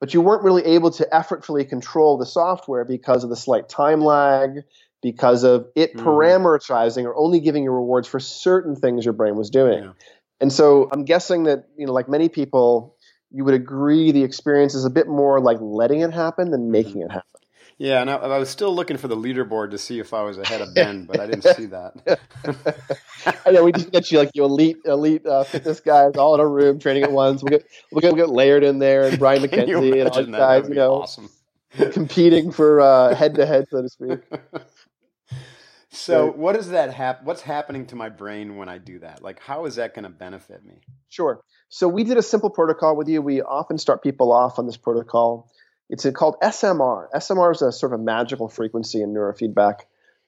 But you weren't really able to effortfully control the software because of the slight time lag, because of it mm. parameterizing or only giving you rewards for certain things your brain was doing. Yeah. And so I'm guessing that, you know, like many people, you would agree the experience is a bit more like letting it happen than mm-hmm. making it happen. Yeah, and I, I, was still looking for the leaderboard to see if I was ahead of Ben, but I didn't see that. I know we just get you like you elite elite uh, fitness guys all in a room training at once. We get we get, we get layered in there, and Brian McKenzie and all these guys, you know, awesome. competing for head to head, so to speak. So, what does that happen? What's happening to my brain when I do that? Like, how is that going to benefit me? Sure. So, we did a simple protocol with you. We often start people off on this protocol it's called SMR. SMR is a sort of a magical frequency in neurofeedback.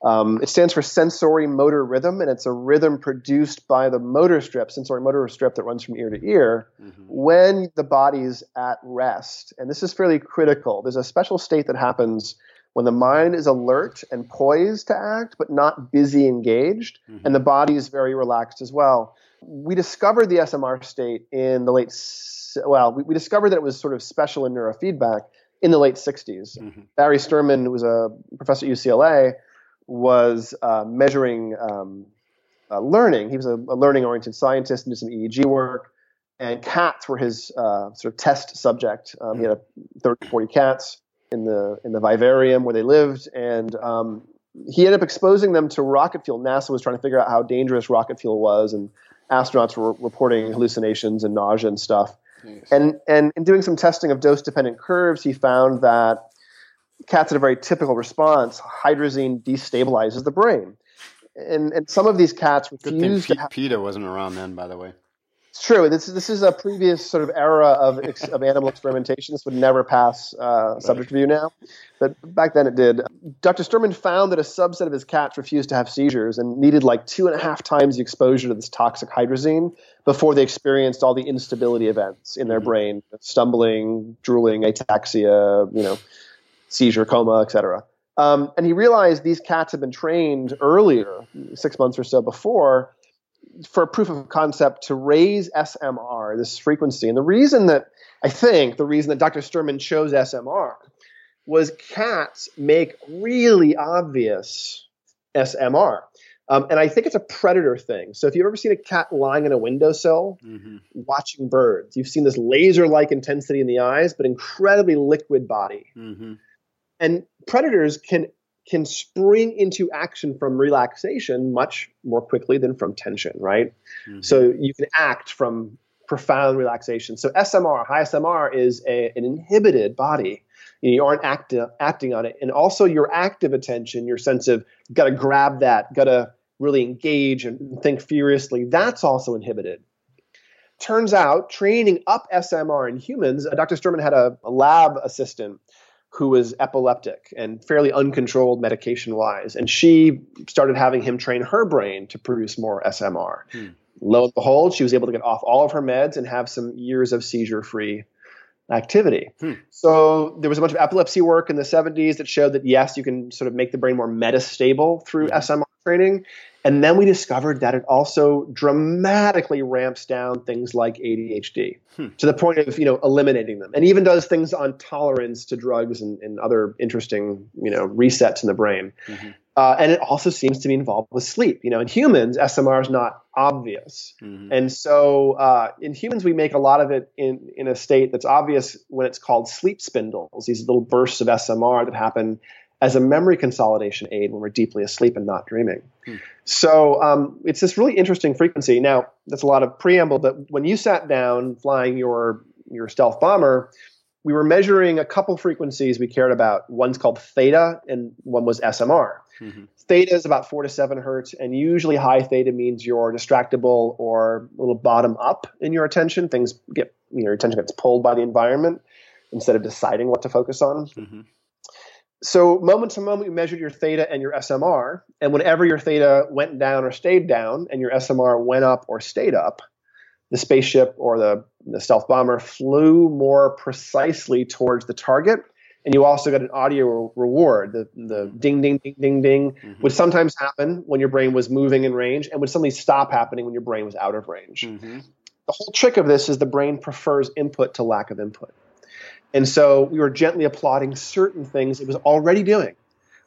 Um, it stands for sensory motor rhythm, and it's a rhythm produced by the motor strip, sensory motor strip that runs from ear to ear mm-hmm. when the body's at rest. And this is fairly critical. There's a special state that happens when the mind is alert and poised to act, but not busy engaged, mm-hmm. and the body is very relaxed as well. We discovered the SMR state in the late, well, we, we discovered that it was sort of special in neurofeedback in the late 60s. Mm-hmm. Barry Sterman, who was a professor at UCLA, was uh, measuring um, uh, learning. He was a, a learning oriented scientist and did some EEG work. And cats were his uh, sort of test subject. Um, he had 30, 40 cats in the in the vivarium where they lived, and um, he ended up exposing them to rocket fuel. NASA was trying to figure out how dangerous rocket fuel was, and astronauts were reporting hallucinations and nausea and stuff. And and in doing some testing of dose dependent curves, he found that cats had a very typical response. Hydrazine destabilizes the brain. And and some of these cats refuse Good thing P- PETA wasn't around then, by the way. It's true. This this is a previous sort of era of of animal experimentation. This would never pass uh, subject review now, but back then it did. Dr. Sterman found that a subset of his cats refused to have seizures and needed like two and a half times the exposure to this toxic hydrazine before they experienced all the instability events in their mm-hmm. brain, stumbling, drooling, ataxia, you know, seizure, coma, etc. Um, and he realized these cats had been trained earlier, six months or so before for a proof of concept to raise SMR, this frequency. And the reason that I think the reason that Dr. Sterman chose SMR was cats make really obvious SMR. Um, and I think it's a predator thing. So if you've ever seen a cat lying in a windowsill mm-hmm. watching birds, you've seen this laser like intensity in the eyes, but incredibly liquid body. Mm-hmm. And predators can can spring into action from relaxation much more quickly than from tension, right? Mm-hmm. So you can act from profound relaxation. So SMR, high SMR, is a, an inhibited body. You aren't acti- acting on it, and also your active attention, your sense of got to grab that, got to really engage and think furiously. That's also inhibited. Turns out, training up SMR in humans, uh, Dr. Sterman had a, a lab assistant who was epileptic and fairly uncontrolled medication wise. And she started having him train her brain to produce more SMR. Hmm. Lo and behold, she was able to get off all of her meds and have some years of seizure free activity. Hmm. So there was a bunch of epilepsy work in the 70s that showed that yes, you can sort of make the brain more metastable through hmm. SMR training. And then we discovered that it also dramatically ramps down things like ADHD hmm. to the point of you know eliminating them, and even does things on tolerance to drugs and, and other interesting you know resets in the brain. Mm-hmm. Uh, and it also seems to be involved with sleep. You know, in humans, SMR is not obvious, mm-hmm. and so uh, in humans we make a lot of it in in a state that's obvious when it's called sleep spindles. These little bursts of SMR that happen as a memory consolidation aid when we're deeply asleep and not dreaming. Hmm. So um, it's this really interesting frequency. Now, that's a lot of preamble, but when you sat down flying your your stealth bomber, we were measuring a couple frequencies we cared about. One's called theta, and one was SMR. Mm-hmm. Theta is about four to seven hertz, and usually high theta means you're distractible or a little bottom up in your attention. Things get you know, your attention gets pulled by the environment instead of deciding what to focus on. Mm-hmm so moment to moment, you measured your theta and your SMR, and whenever your theta went down or stayed down, and your SMR went up or stayed up, the spaceship or the, the stealth bomber flew more precisely towards the target. And you also got an audio reward. The, the ding, ding, ding, ding, ding mm-hmm. would sometimes happen when your brain was moving in range and would suddenly stop happening when your brain was out of range. Mm-hmm. The whole trick of this is the brain prefers input to lack of input. And so we were gently applauding certain things it was already doing.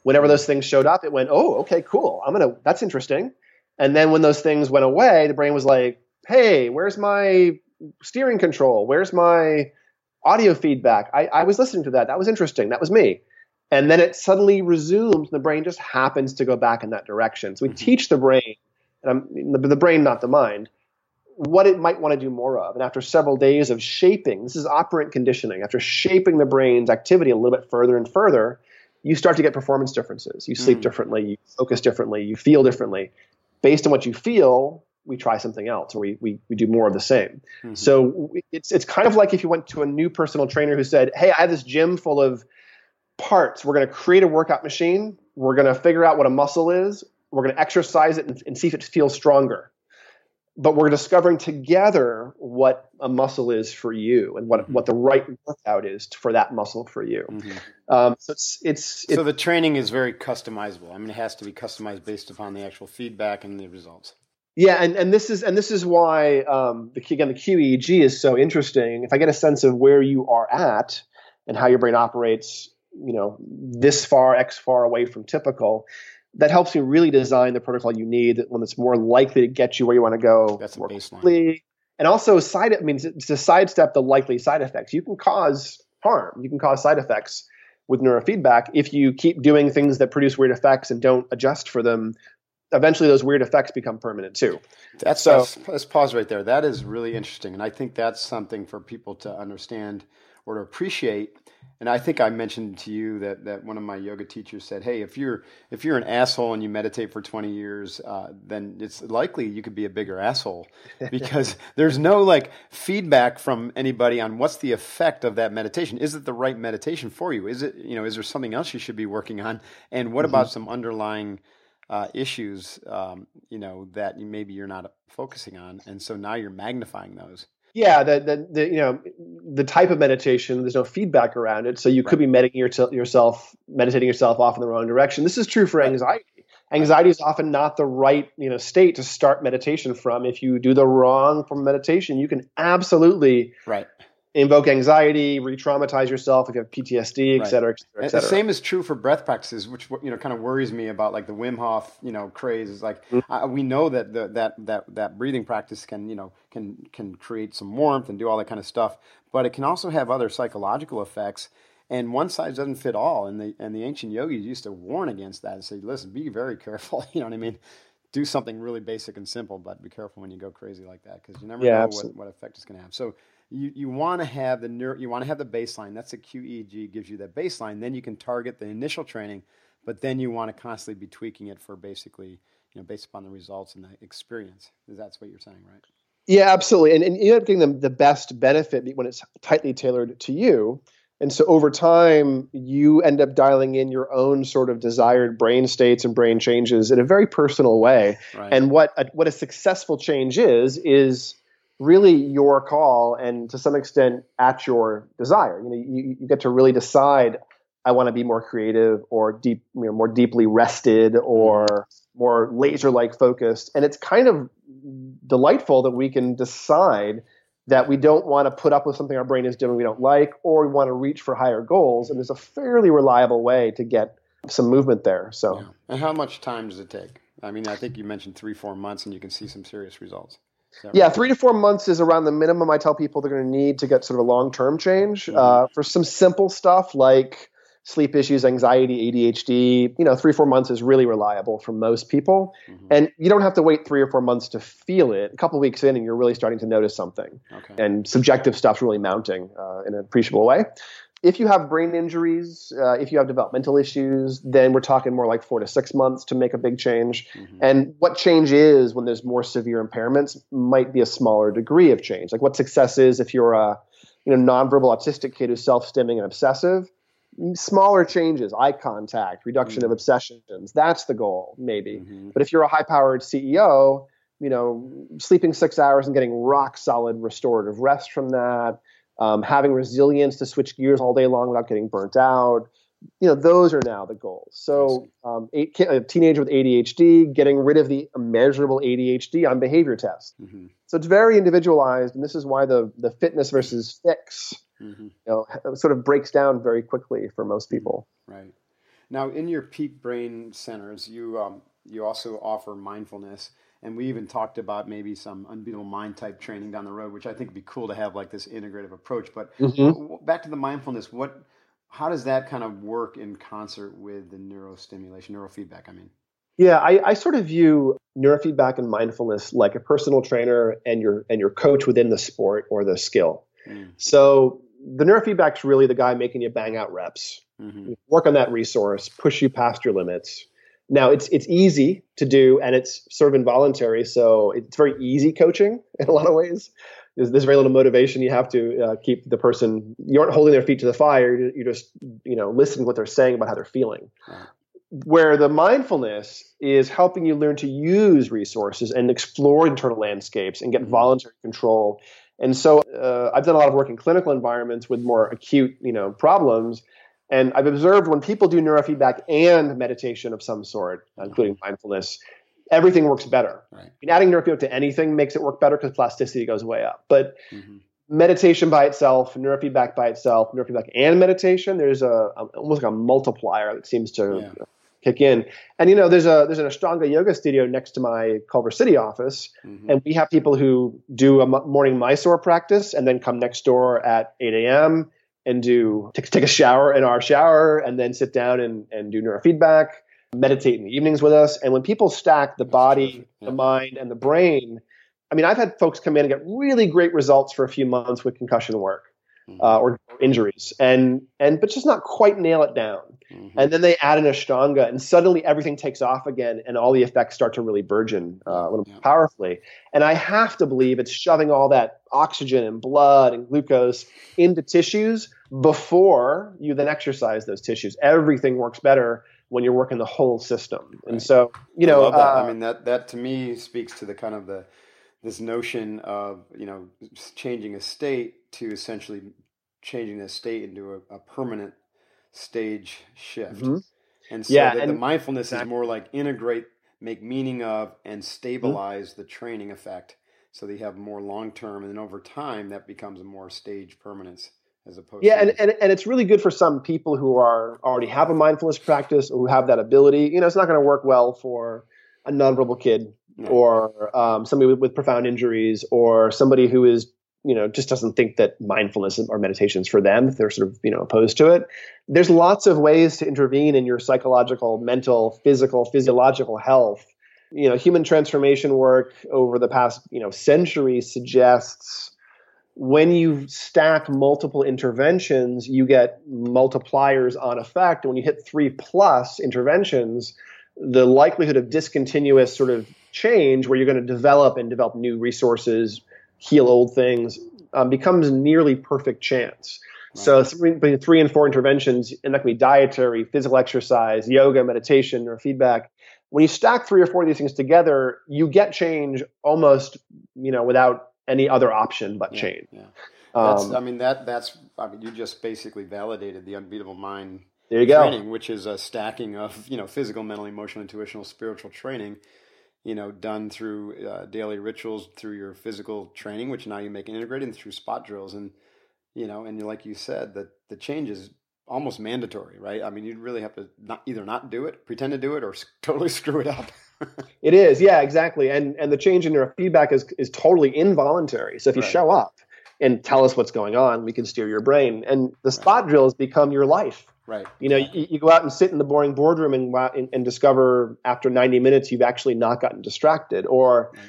Whenever those things showed up, it went, oh, okay, cool. I'm going to, that's interesting. And then when those things went away, the brain was like, hey, where's my steering control? Where's my audio feedback? I, I was listening to that. That was interesting. That was me. And then it suddenly resumes, and the brain just happens to go back in that direction. So we mm-hmm. teach the brain, and I'm, the, the brain, not the mind, what it might want to do more of. And after several days of shaping, this is operant conditioning, after shaping the brain's activity a little bit further and further, you start to get performance differences. You sleep mm. differently, you focus differently, you feel differently. Based on what you feel, we try something else or we, we, we do more of the same. Mm-hmm. So it's, it's kind of like if you went to a new personal trainer who said, Hey, I have this gym full of parts. We're going to create a workout machine. We're going to figure out what a muscle is. We're going to exercise it and, and see if it feels stronger but we're discovering together what a muscle is for you and what mm-hmm. what the right workout is for that muscle for you. Mm-hmm. Um, so it's, it's, it's so the training is very customizable. I mean, it has to be customized based upon the actual feedback and the results. Yeah, and, and this is and this is why um, the again the QEEG is so interesting. If I get a sense of where you are at and how your brain operates, you know, this far x far away from typical, that helps you really design the protocol you need, one that's more likely to get you where you want to go. That's more baseline. Quickly. And also side I mean to sidestep the likely side effects. You can cause harm. You can cause side effects with neurofeedback if you keep doing things that produce weird effects and don't adjust for them. Eventually, those weird effects become permanent too. That's so. Let's, let's pause right there. That is really interesting, and I think that's something for people to understand or to appreciate and I think I mentioned to you that, that one of my yoga teachers said, "Hey, if you're if you're an asshole and you meditate for 20 years, uh, then it's likely you could be a bigger asshole because there's no like feedback from anybody on what's the effect of that meditation. Is it the right meditation for you? Is it you know is there something else you should be working on? And what mm-hmm. about some underlying uh, issues um, you know that maybe you're not focusing on, and so now you're magnifying those." Yeah, the, the, the, you know the type of meditation. There's no feedback around it, so you right. could be meditating yourself, meditating yourself off in the wrong direction. This is true for anxiety. Anxiety is often not the right you know state to start meditation from. If you do the wrong form of meditation, you can absolutely right invoke anxiety, re-traumatize yourself if you have PTSD, et cetera, et cetera, et cetera. The same is true for breath practices, which you know kind of worries me about like the Wim Hof you know craze. Is like mm-hmm. I, we know that the, that that that breathing practice can you know can can create some warmth and do all that kind of stuff, but it can also have other psychological effects. And one size doesn't fit all. And the and the ancient yogis used to warn against that and say, listen, be very careful. You know what I mean? Do something really basic and simple, but be careful when you go crazy like that because you never Yeah, know absolutely. what, what effect it's going to have. So you, you want to have the neuro, you want to have the baseline. That's a QEEG gives you that baseline. Then you can target the initial training, but then you want to constantly be tweaking it for basically, you know, based upon the results and the experience. That's what you're saying, right? Yeah, absolutely. And, and you end up getting the, the best benefit when it's tightly tailored to you. And so over time, you end up dialing in your own sort of desired brain states and brain changes in a very personal way. Right. And what a, what a successful change is is really your call, and to some extent at your desire. You know, you, you get to really decide. I want to be more creative, or deep, you know, more deeply rested, or more laser-like focused. And it's kind of delightful that we can decide that we don't want to put up with something our brain is doing we don't like, or we want to reach for higher goals. And there's a fairly reliable way to get some movement there. So. Yeah. And how much time does it take? I mean, I think you mentioned three, four months, and you can see some serious results. Yeah, right? three to four months is around the minimum I tell people they're going to need to get sort of a long term change. Uh, for some simple stuff like sleep issues, anxiety, ADHD, you know, three, four months is really reliable for most people. Mhm. And you don't have to wait three or four months to feel it. A couple weeks in, and you're really starting to notice something. Okay. And subjective stuff's really mounting uh, in an appreciable way. If you have brain injuries, uh, if you have developmental issues, then we're talking more like four to six months to make a big change. Mhm. And what change is when there's more severe impairments might be a smaller degree of change. Like what success is if you're a you know nonverbal autistic kid who's self-stimming and obsessive. Smaller changes, eye contact, reduction of obsessions. That's the goal, maybe. Mhm. But if you're a high-powered CEO, you know, sleeping six hours and getting rock solid restorative rest from that, um, having resilience to switch gears all day long without getting burnt out, you know, those are now the goals. So, um, eight, a teenager with ADHD, getting rid of the immeasurable ADHD on behavior tests. Mhm. So it's very individualized, and this is why the the fitness versus fix, Mhm. you know, sort of breaks down very quickly for most people. Right. Now, in your peak brain centers, you um, you also offer mindfulness, and we even talked about maybe some unbeatable mind type training down the road, which I think would be cool to have like this integrative approach. But Mhm. back to the mindfulness, what, how does that kind of work in concert with the neurostimulation, neurofeedback? I mean, Yeah, I, I sort of view neurofeedback and mindfulness like a personal trainer and your and your coach within the sport or the skill. Mm. So the neurofeedback's really the guy making you bang out reps. Mhm. Work on that resource, push you past your limits. Now it's it's easy to do and it's sort of involuntary, so it's very easy coaching in a lot of ways. There's, there's very little motivation. You have to uh, keep the person. You aren't holding their feet to the fire. You you just you know listen to what they're saying about how they're feeling Right. where the mindfulness is helping you learn to use resources and explore internal landscapes and get Mhm. voluntary control. And so uh, I've done a lot of work in clinical environments with more acute, you know, problems. And I've observed when people do neurofeedback and meditation of some sort, including mindfulness, everything works better. Right. And adding neurofeedback to anything makes it work better because plasticity goes way up. But Mhm. meditation by itself, neurofeedback by itself, neurofeedback and meditation, there's a, a almost like a multiplier that seems to Yeah. kick in. And you know, there's a there's an Ashtanga yoga studio next to my Culver City office, Mhm. and we have people who do a morning Mysore practice and then come next door at 8 a.m. and do take, take a shower in our shower and then sit down and, and do neurofeedback, meditate in the evenings with us. And when people stack the body, the mind, and the brain, I mean, I've had folks come in and get really great results for a few months with concussion work. Uh, or injuries, and and but just not quite nail it down. Mhm. And then they add an Ashtanga, and suddenly everything takes off again, and all the effects start to really burgeon uh, a little Yeah. powerfully. And I have to believe it's shoving all that oxygen and blood and glucose into tissues before you then exercise those tissues. Everything works better when you're working the whole system. And Right. so, you I know, that. uh, I mean, that that to me speaks to the kind of the this notion of you know changing a state to essentially changing the state into a, a permanent stage shift. Mhm. And so Yeah, the, the mindfulness exactly. is more like integrate, make meaning of, and stabilize the training effect, so they have more long term, and then over time that becomes a more stage permanence as opposed. Yeah, to, and, and and it's really good for some people who are already have a mindfulness practice or who have that ability. You know, it's not going to work well for a nonverbal kid No. or um, somebody with, with profound injuries or somebody who is you know just doesn't think that mindfulness or meditation is for them if they're sort of you know opposed to it. There's lots of ways to intervene in your psychological mental physical physiological health. You know human transformation work over the past you know century suggests when you stack multiple interventions you get multipliers on effect. And when you hit three plus interventions the likelihood of discontinuous sort of change where you're going to develop and develop new resources heal old things um, becomes nearly perfect chance. Right. So between three and four interventions, and that can be dietary, physical exercise, yoga, meditation, or feedback. When you stack three or four of these things together, you get change almost, you know, without any other option but yeah, change. Yeah. That's, um, I mean that that's I mean you just basically validated the unbeatable mind there you training, go. which is a stacking of you know physical, mental, emotional, intuitional, spiritual training you know, done through uh, daily rituals, through your physical training, which now you make integrated, and through spot drills, and you know, and like you said, that the change is almost mandatory, right? I mean, you really have to not either not do it, pretend to do it, or totally screw it up. it is, yeah, exactly, and and the change in your feedback is is totally involuntary. So if you right. show up and tell us what's going on, we can steer your brain, and the spot right. drills become your life. Right. You know, you, you, go out and sit in the boring boardroom and, and, and discover after 90 minutes you've actually not gotten distracted, or right.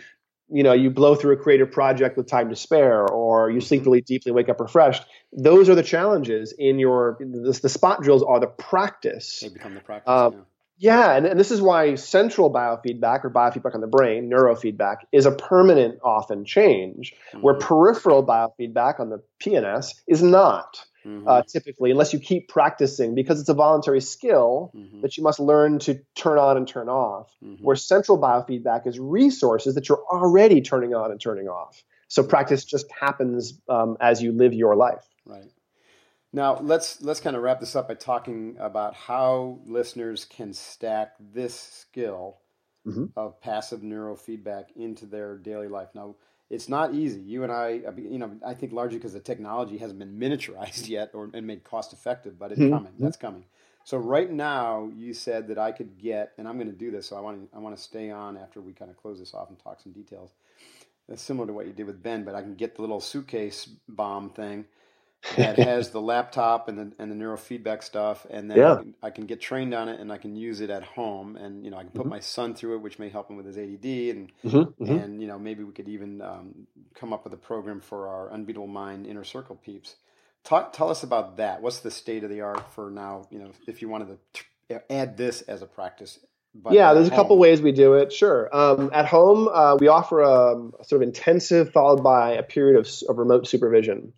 you know, you blow through a creative project with time to spare, or you sleep mm-hmm. really deeply, wake up refreshed. Those are the challenges in your the, the spot drills are the practice. They become the practice. Uh, yeah. Yeah, and, and this is why central biofeedback or biofeedback on the brain, neurofeedback, is a permanent often change, mm-hmm. where peripheral biofeedback on the PNS is not mm-hmm. uh, typically, unless you keep practicing, because it's a voluntary skill mm-hmm. that you must learn to turn on and turn off. Mm-hmm. Where central biofeedback is resources that you're already turning on and turning off. So practice just happens um, as you live your life. Right. Now let's let's kind of wrap this up by talking about how listeners can stack this skill mm-hmm. of passive neurofeedback into their daily life. Now it's not easy. You and I, you know, I think largely because the technology hasn't been miniaturized yet or and made cost effective, but it's mm-hmm. coming. That's coming. So right now, you said that I could get, and I'm going to do this. So I want to, I want to stay on after we kind of close this off and talk some details. That's similar to what you did with Ben, but I can get the little suitcase bomb thing that has the laptop and the and the neurofeedback stuff, and then yeah. I, can, I, can, get trained on it and I can use it at home, and you know I can put mm-hmm. my son through it, which may help him with his ADD, and mm-hmm. mm-hmm. and you know maybe we could even um, come up with a program for our unbeatable mind inner circle peeps. Talk, tell us about that. What's the state of the art for now? You know, if you wanted to add this as a practice but yeah, there's a couple ways we do it. Sure. Um, at home, uh, we offer a, a, sort of intensive followed by a period of, of remote supervision.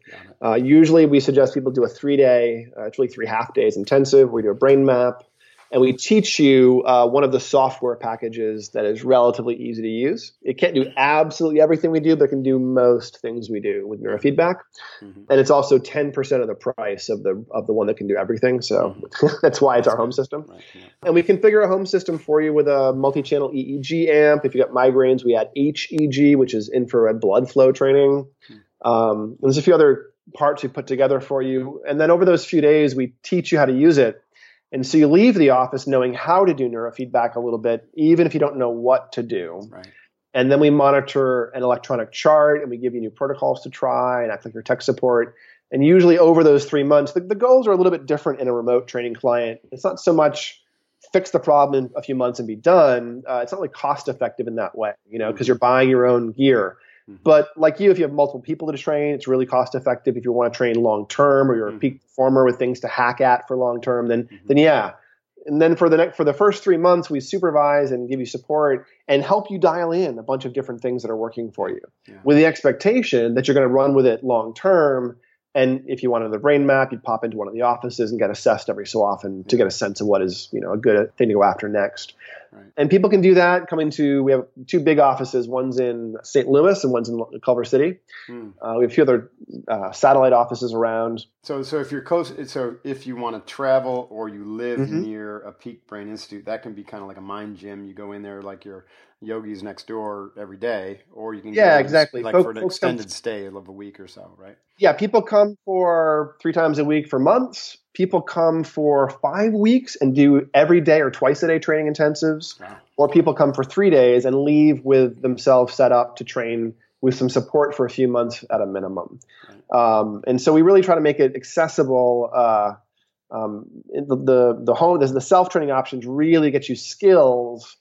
Uh, usually, we suggest people do a three day, uh, really three half days intensive. We do a brain map, and we teach you uh, one of the software packages that is relatively easy to use. It can't do absolutely everything we do, but it can do most things we do with neurofeedback. Mm-hmm. And it's also 10% of the price of the of the one that can do everything. So mm-hmm. that's why it's our home system. Right, yeah. And we configure a home system for you with a multi-channel EEG amp. If you got migraines, we add HEG, which is infrared blood flow training. Mm-hmm. Um, there's a few other parts we put together for you. And then over those few days, we teach you how to use it and so you leave the office knowing how to do neurofeedback a little bit, even if you don't know what to do. Right. And then we monitor an electronic chart and we give you new protocols to try and act like your tech support. And usually over those three months, the, the goals are a little bit different in a remote training client. It's not so much fix the problem in a few months and be done. Uh, it's not really cost effective in that way, you know, because mm-hmm. you're buying your own gear. Mm-hmm. But like you, if you have multiple people to train, it's really cost effective. If you want to train long term, or you're mm-hmm. a peak performer with things to hack at for long term, then mm-hmm. then yeah. And then for the next for the first three months, we supervise and give you support and help you dial in a bunch of different things that are working for you, yeah. with the expectation that you're going to run with it long term. And if you wanted the brain map, you'd pop into one of the offices and get assessed every so often to get a sense of what is you know a good thing to go after next. Right. And people can do that coming to, we have two big offices. One's in St. Louis and one's in Culver City. Hmm. Uh, we have a few other uh, satellite offices around. So, so if you're close, so if you want to travel or you live mm-hmm. near a Peak Brain Institute, that can be kind of like a mind gym. You go in there like your yogis next door every day, or you can yeah, exactly, like Folk, for an extended stay of a week or so, right? Yeah, people come for three times a week for months people come for five weeks and do every day or twice a day training intensives, wow. or people come for three days and leave with themselves set up to train with some support for a few months at a minimum. Um, and so we really try to make it accessible. Uh, um, the, the, the home, the self training options really get you skills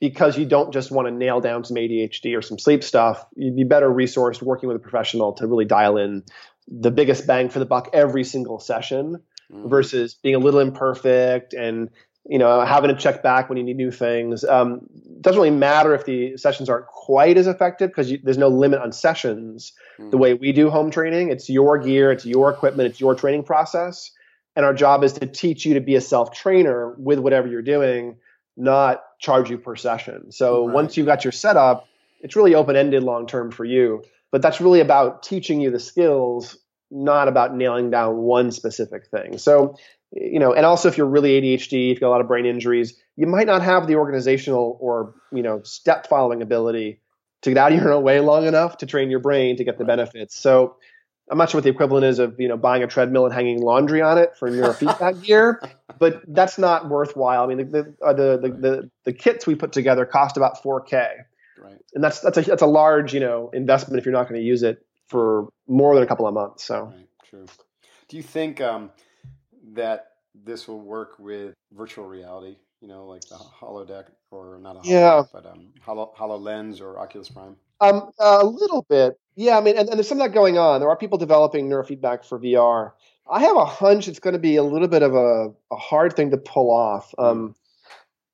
because you don't just want to nail down some ADHD or some sleep stuff. You'd be better resourced working with a professional to really dial in the biggest bang for the buck every single session mm-hmm. versus being a little imperfect and you know having to check back when you need new things. Um, doesn't really matter if the sessions aren't quite as effective because there's no limit on sessions. Mm-hmm. The way we do home training, it's your gear, it's your equipment, it's your training process, and our job is to teach you to be a self trainer with whatever you're doing not charge you per session. So right. once you've got your setup, it's really open ended long term for you. But that's really about teaching you the skills, not about nailing down one specific thing. So, you know, and also if you're really ADHD, if you've got a lot of brain injuries, you might not have the organizational or, you know, step following ability to get out of your own way long enough to train your brain to get the benefits. So I'm not sure what the equivalent is of you know buying a treadmill and hanging laundry on it for your neurofeedback gear, but that's not worthwhile. I mean, the the, the the, the, the kits we put together cost about 4K, right? And that's that's a that's a large you know investment if you're not going to use it for more than a couple of months. So, right, true. Do you think um, that this will work with virtual reality? You know, like the holodeck or not a holodeck, yeah. but um, Holo, HoloLens or Oculus Prime. Um, a little bit, yeah. I mean, and, and there's some of that going on. There are people developing neurofeedback for VR. I have a hunch it's going to be a little bit of a, a hard thing to pull off. Hmm. Um,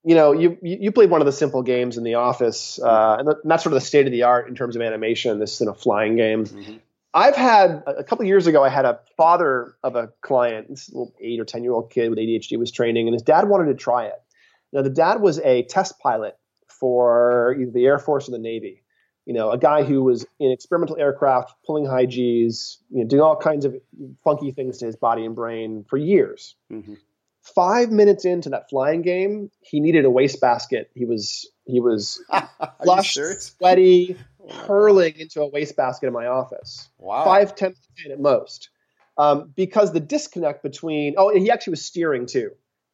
you know, you you played one of the simple games in the office, uh, and that's sort of the state of the art in terms of animation. This you know flying game. Mm-hmm. I've had a couple years ago. I had a father of a client, this little eight or ten year old kid with ADHD was training, and his dad wanted to try it. Now the dad was a test pilot for either the Air Force or the Navy, you know, a guy who was in experimental aircraft, pulling high G's, you know, doing all kinds of funky things to his body and brain for years. Mm-hmm. Five minutes into that flying game, he needed a wastebasket. He was he was flushed, sweaty, oh hurling into a wastebasket in my office. Wow. Five, ten minutes in at most. Um, because the disconnect between oh, he actually was steering too.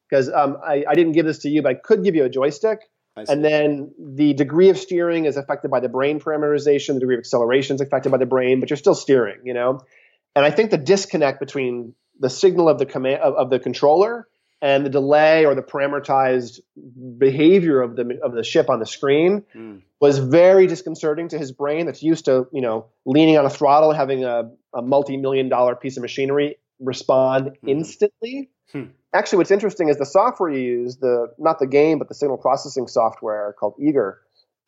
Because um, I, I didn't give this to you, but I could give you a joystick and then the degree of steering is affected by the brain parameterization. The degree of acceleration is affected by the brain, but you're still steering, you know. And I think the disconnect between the signal of the command of, of the controller and the delay or the parameterized behavior of the of the ship on the screen mm. was very disconcerting to his brain that's used to you know leaning on a throttle having a, a multi-million dollar piece of machinery respond mm. instantly Hmm. Actually, what's interesting is the software you use, the not the game, but the signal processing software called EEGer,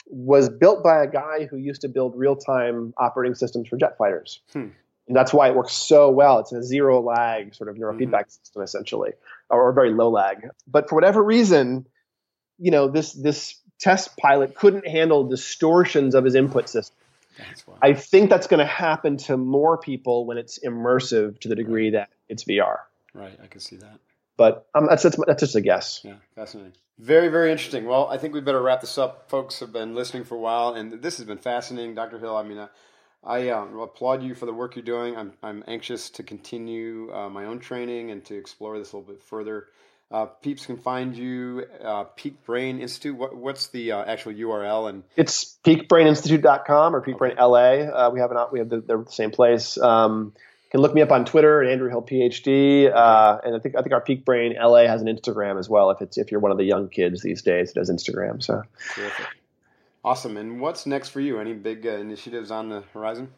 was built by a guy who used to build real-time operating systems for jet fighters. Hmm. And that's why it works so well. It's a zero lag sort of neurofeedback mm-hmm. system, essentially, or, or very low lag. But for whatever reason, you know, this this test pilot couldn't handle distortions of his input system. I think that's going to happen to more people when it's immersive to the degree that it's VR. Right, I can see that. But um, that's, that's that's just a guess. Yeah, fascinating. Very, very interesting. Well, I think we better wrap this up. Folks have been listening for a while, and this has been fascinating, Dr. Hill. I mean, I, I um, applaud you for the work you're doing. I'm I'm anxious to continue uh, my own training and to explore this a little bit further. Uh, peeps can find you uh, Peak Brain Institute. What, what's the uh, actual URL? And it's peakbraininstitute.com or Peak Brain okay. Uh, we have an we have the, the same place. Um, can look me up on Twitter at Andrew Hill PhD, uh, and I think I think our Peak Brain LA has an Instagram as well. If it's if you're one of the young kids these days, it does Instagram. So, Terrific. awesome. And what's next for you? Any big uh, initiatives on the horizon?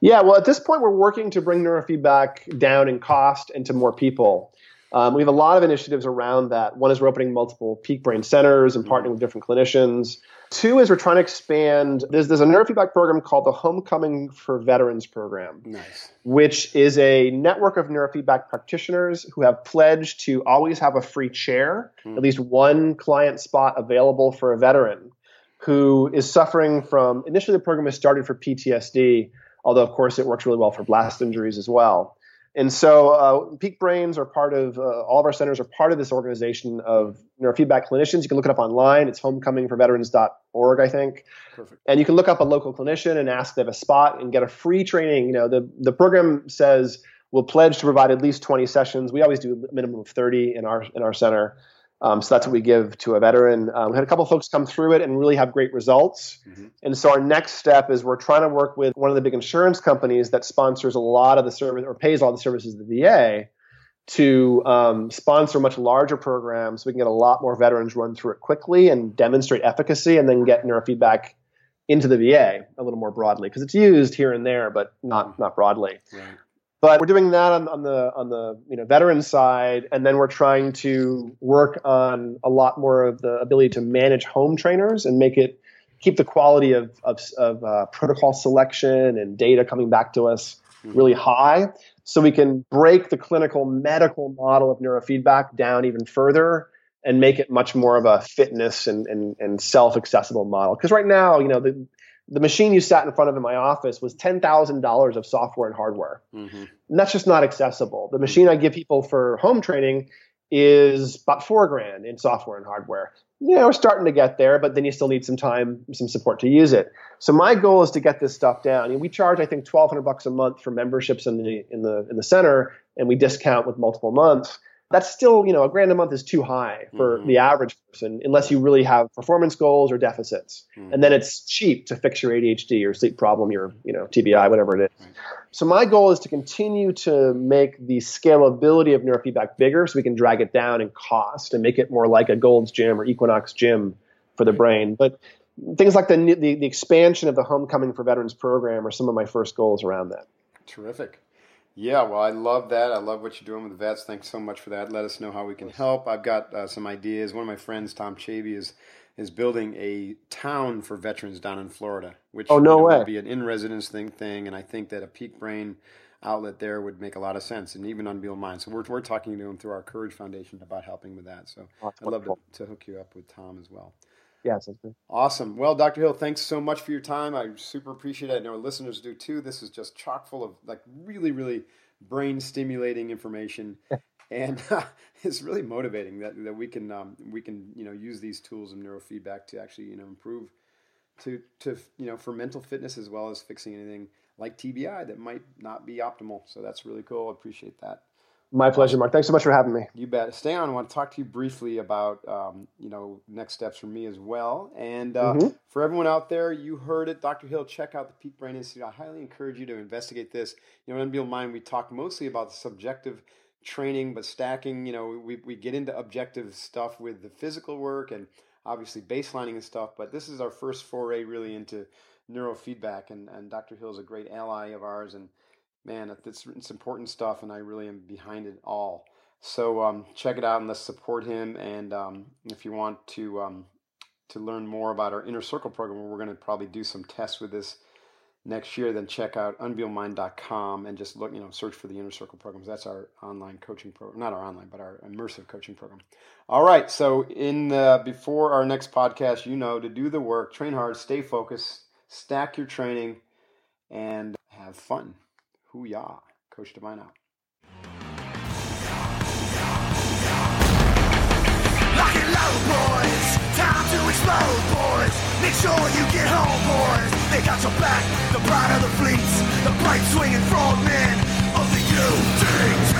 Yeah, well, at this point, we're working to bring neurofeedback down in cost and to more people. Um, we have a lot of initiatives around that. One is we're opening multiple peak brain centers and partnering with different clinicians. Two is we're trying to expand. There's, there's a neurofeedback program called the Homecoming for Veterans program, nice. which is a network of neurofeedback practitioners who have pledged to always have a free chair, mm. at least one client spot available for a veteran who is suffering from. Initially, the program was started for PTSD, although, of course, it works really well for blast injuries as well. And so, uh, Peak Brains are part of uh, all of our centers are part of this organization of neurofeedback clinicians. You can look it up online. It's homecomingforveterans.org, I think. Perfect. And you can look up a local clinician and ask if they have a spot and get a free training. You know, the the program says we'll pledge to provide at least 20 sessions. We always do a minimum of 30 in our in our center. Um, so that's what we give to a veteran. Um, we had a couple folks come through it and really have great results. Mm-hmm. And so our next step is we're trying to work with one of the big insurance companies that sponsors a lot of the service or pays all the services of the VA to um, sponsor much larger programs so we can get a lot more veterans run through it quickly and demonstrate efficacy and then get neurofeedback into the VA a little more broadly because it's used here and there, but not not broadly. Right. But we're doing that on, on, the on the you know veteran side, and then we're trying to work on a lot more of the ability to manage home trainers and make it keep the quality of of, of uh, protocol selection and data coming back to us mm-hmm. really high, so we can break the clinical medical model of neurofeedback down even further and make it much more of a fitness and, and, and self accessible model. Because right now, you know, the, the machine you sat in front of in my office was $10,000 of software and hardware. Mm-hmm. And that's just not accessible. The machine I give people for home training is about four grand in software and hardware. You know, we're starting to get there, but then you still need some time, some support to use it. So my goal is to get this stuff down. Know, we charge, I think, twelve hundred bucks a month for memberships in the in the in the center, and we discount with multiple months that's still, you know, a grand a month is too high for mm-hmm. the average person unless you really have performance goals or deficits. Mm-hmm. And then it's cheap to fix your ADHD or sleep problem, your, you know, TBI, whatever it is. Right. So my goal is to continue to make the scalability of neurofeedback bigger so we can drag it down in cost and make it more like a Gold's Gym or Equinox Gym for the brain. But things like the, the, the expansion of the Homecoming for Veterans program are some of my first goals around that. Terrific. Yeah, well, I love that. I love what you're doing with the vets. Thanks so much for that. Let us know how we can help. I've got uh, some ideas. One of my friends, Tom Chavy, is is building a town for veterans down in Florida, which oh no you know, way would be an in residence thing thing, and I think that a peak brain outlet there would make a lot of sense, and even Unbeatable Mind. So we're we're talking to him through our Courage Foundation about helping with that. So oh, I'd love to, to hook you up with Tom as well. Yeah, sounds good. Awesome. Well, Dr. Hill, thanks so much for your time. I super appreciate it. I know our listeners do too. This is just chock full of like really, really brain stimulating information. and uh, it's really motivating that, that we can um, we can you know use these tools of neurofeedback to actually you know improve to to you know for mental fitness as well as fixing anything like TBI that might not be optimal. So that's really cool. I appreciate that. My pleasure, Mark. Thanks so much for having me. You bet. Stay on. I want to talk to you briefly about um, you know next steps for me as well. And uh, mm-hmm. for everyone out there, you heard it, Dr. Hill. Check out the Peak Brain Institute. I highly encourage you to investigate this. You know, in Unbeatable Mind, we talk mostly about the subjective training, but stacking. You know, we we get into objective stuff with the physical work and obviously baselining and stuff. But this is our first foray really into neurofeedback, and and Dr. Hill is a great ally of ours and man, it's, it's important stuff, and I really am behind it all. So um, check it out and let's support him. And um, if you want to um, to learn more about our inner circle program, we're going to probably do some tests with this next year. Then check out unbeatablemindcom and just look, you know, search for the inner circle programs. That's our online coaching program, not our online, but our immersive coaching program. All right. So in the, before our next podcast, you know, to do the work, train hard, stay focused, stack your training, and have fun. Hoo-yah. Coach Divine out. Lock and load, boys. Time to explode, boys. Make sure you get home, boys. They got your back. The pride of the fleets. The bright swinging frog men of the UDT.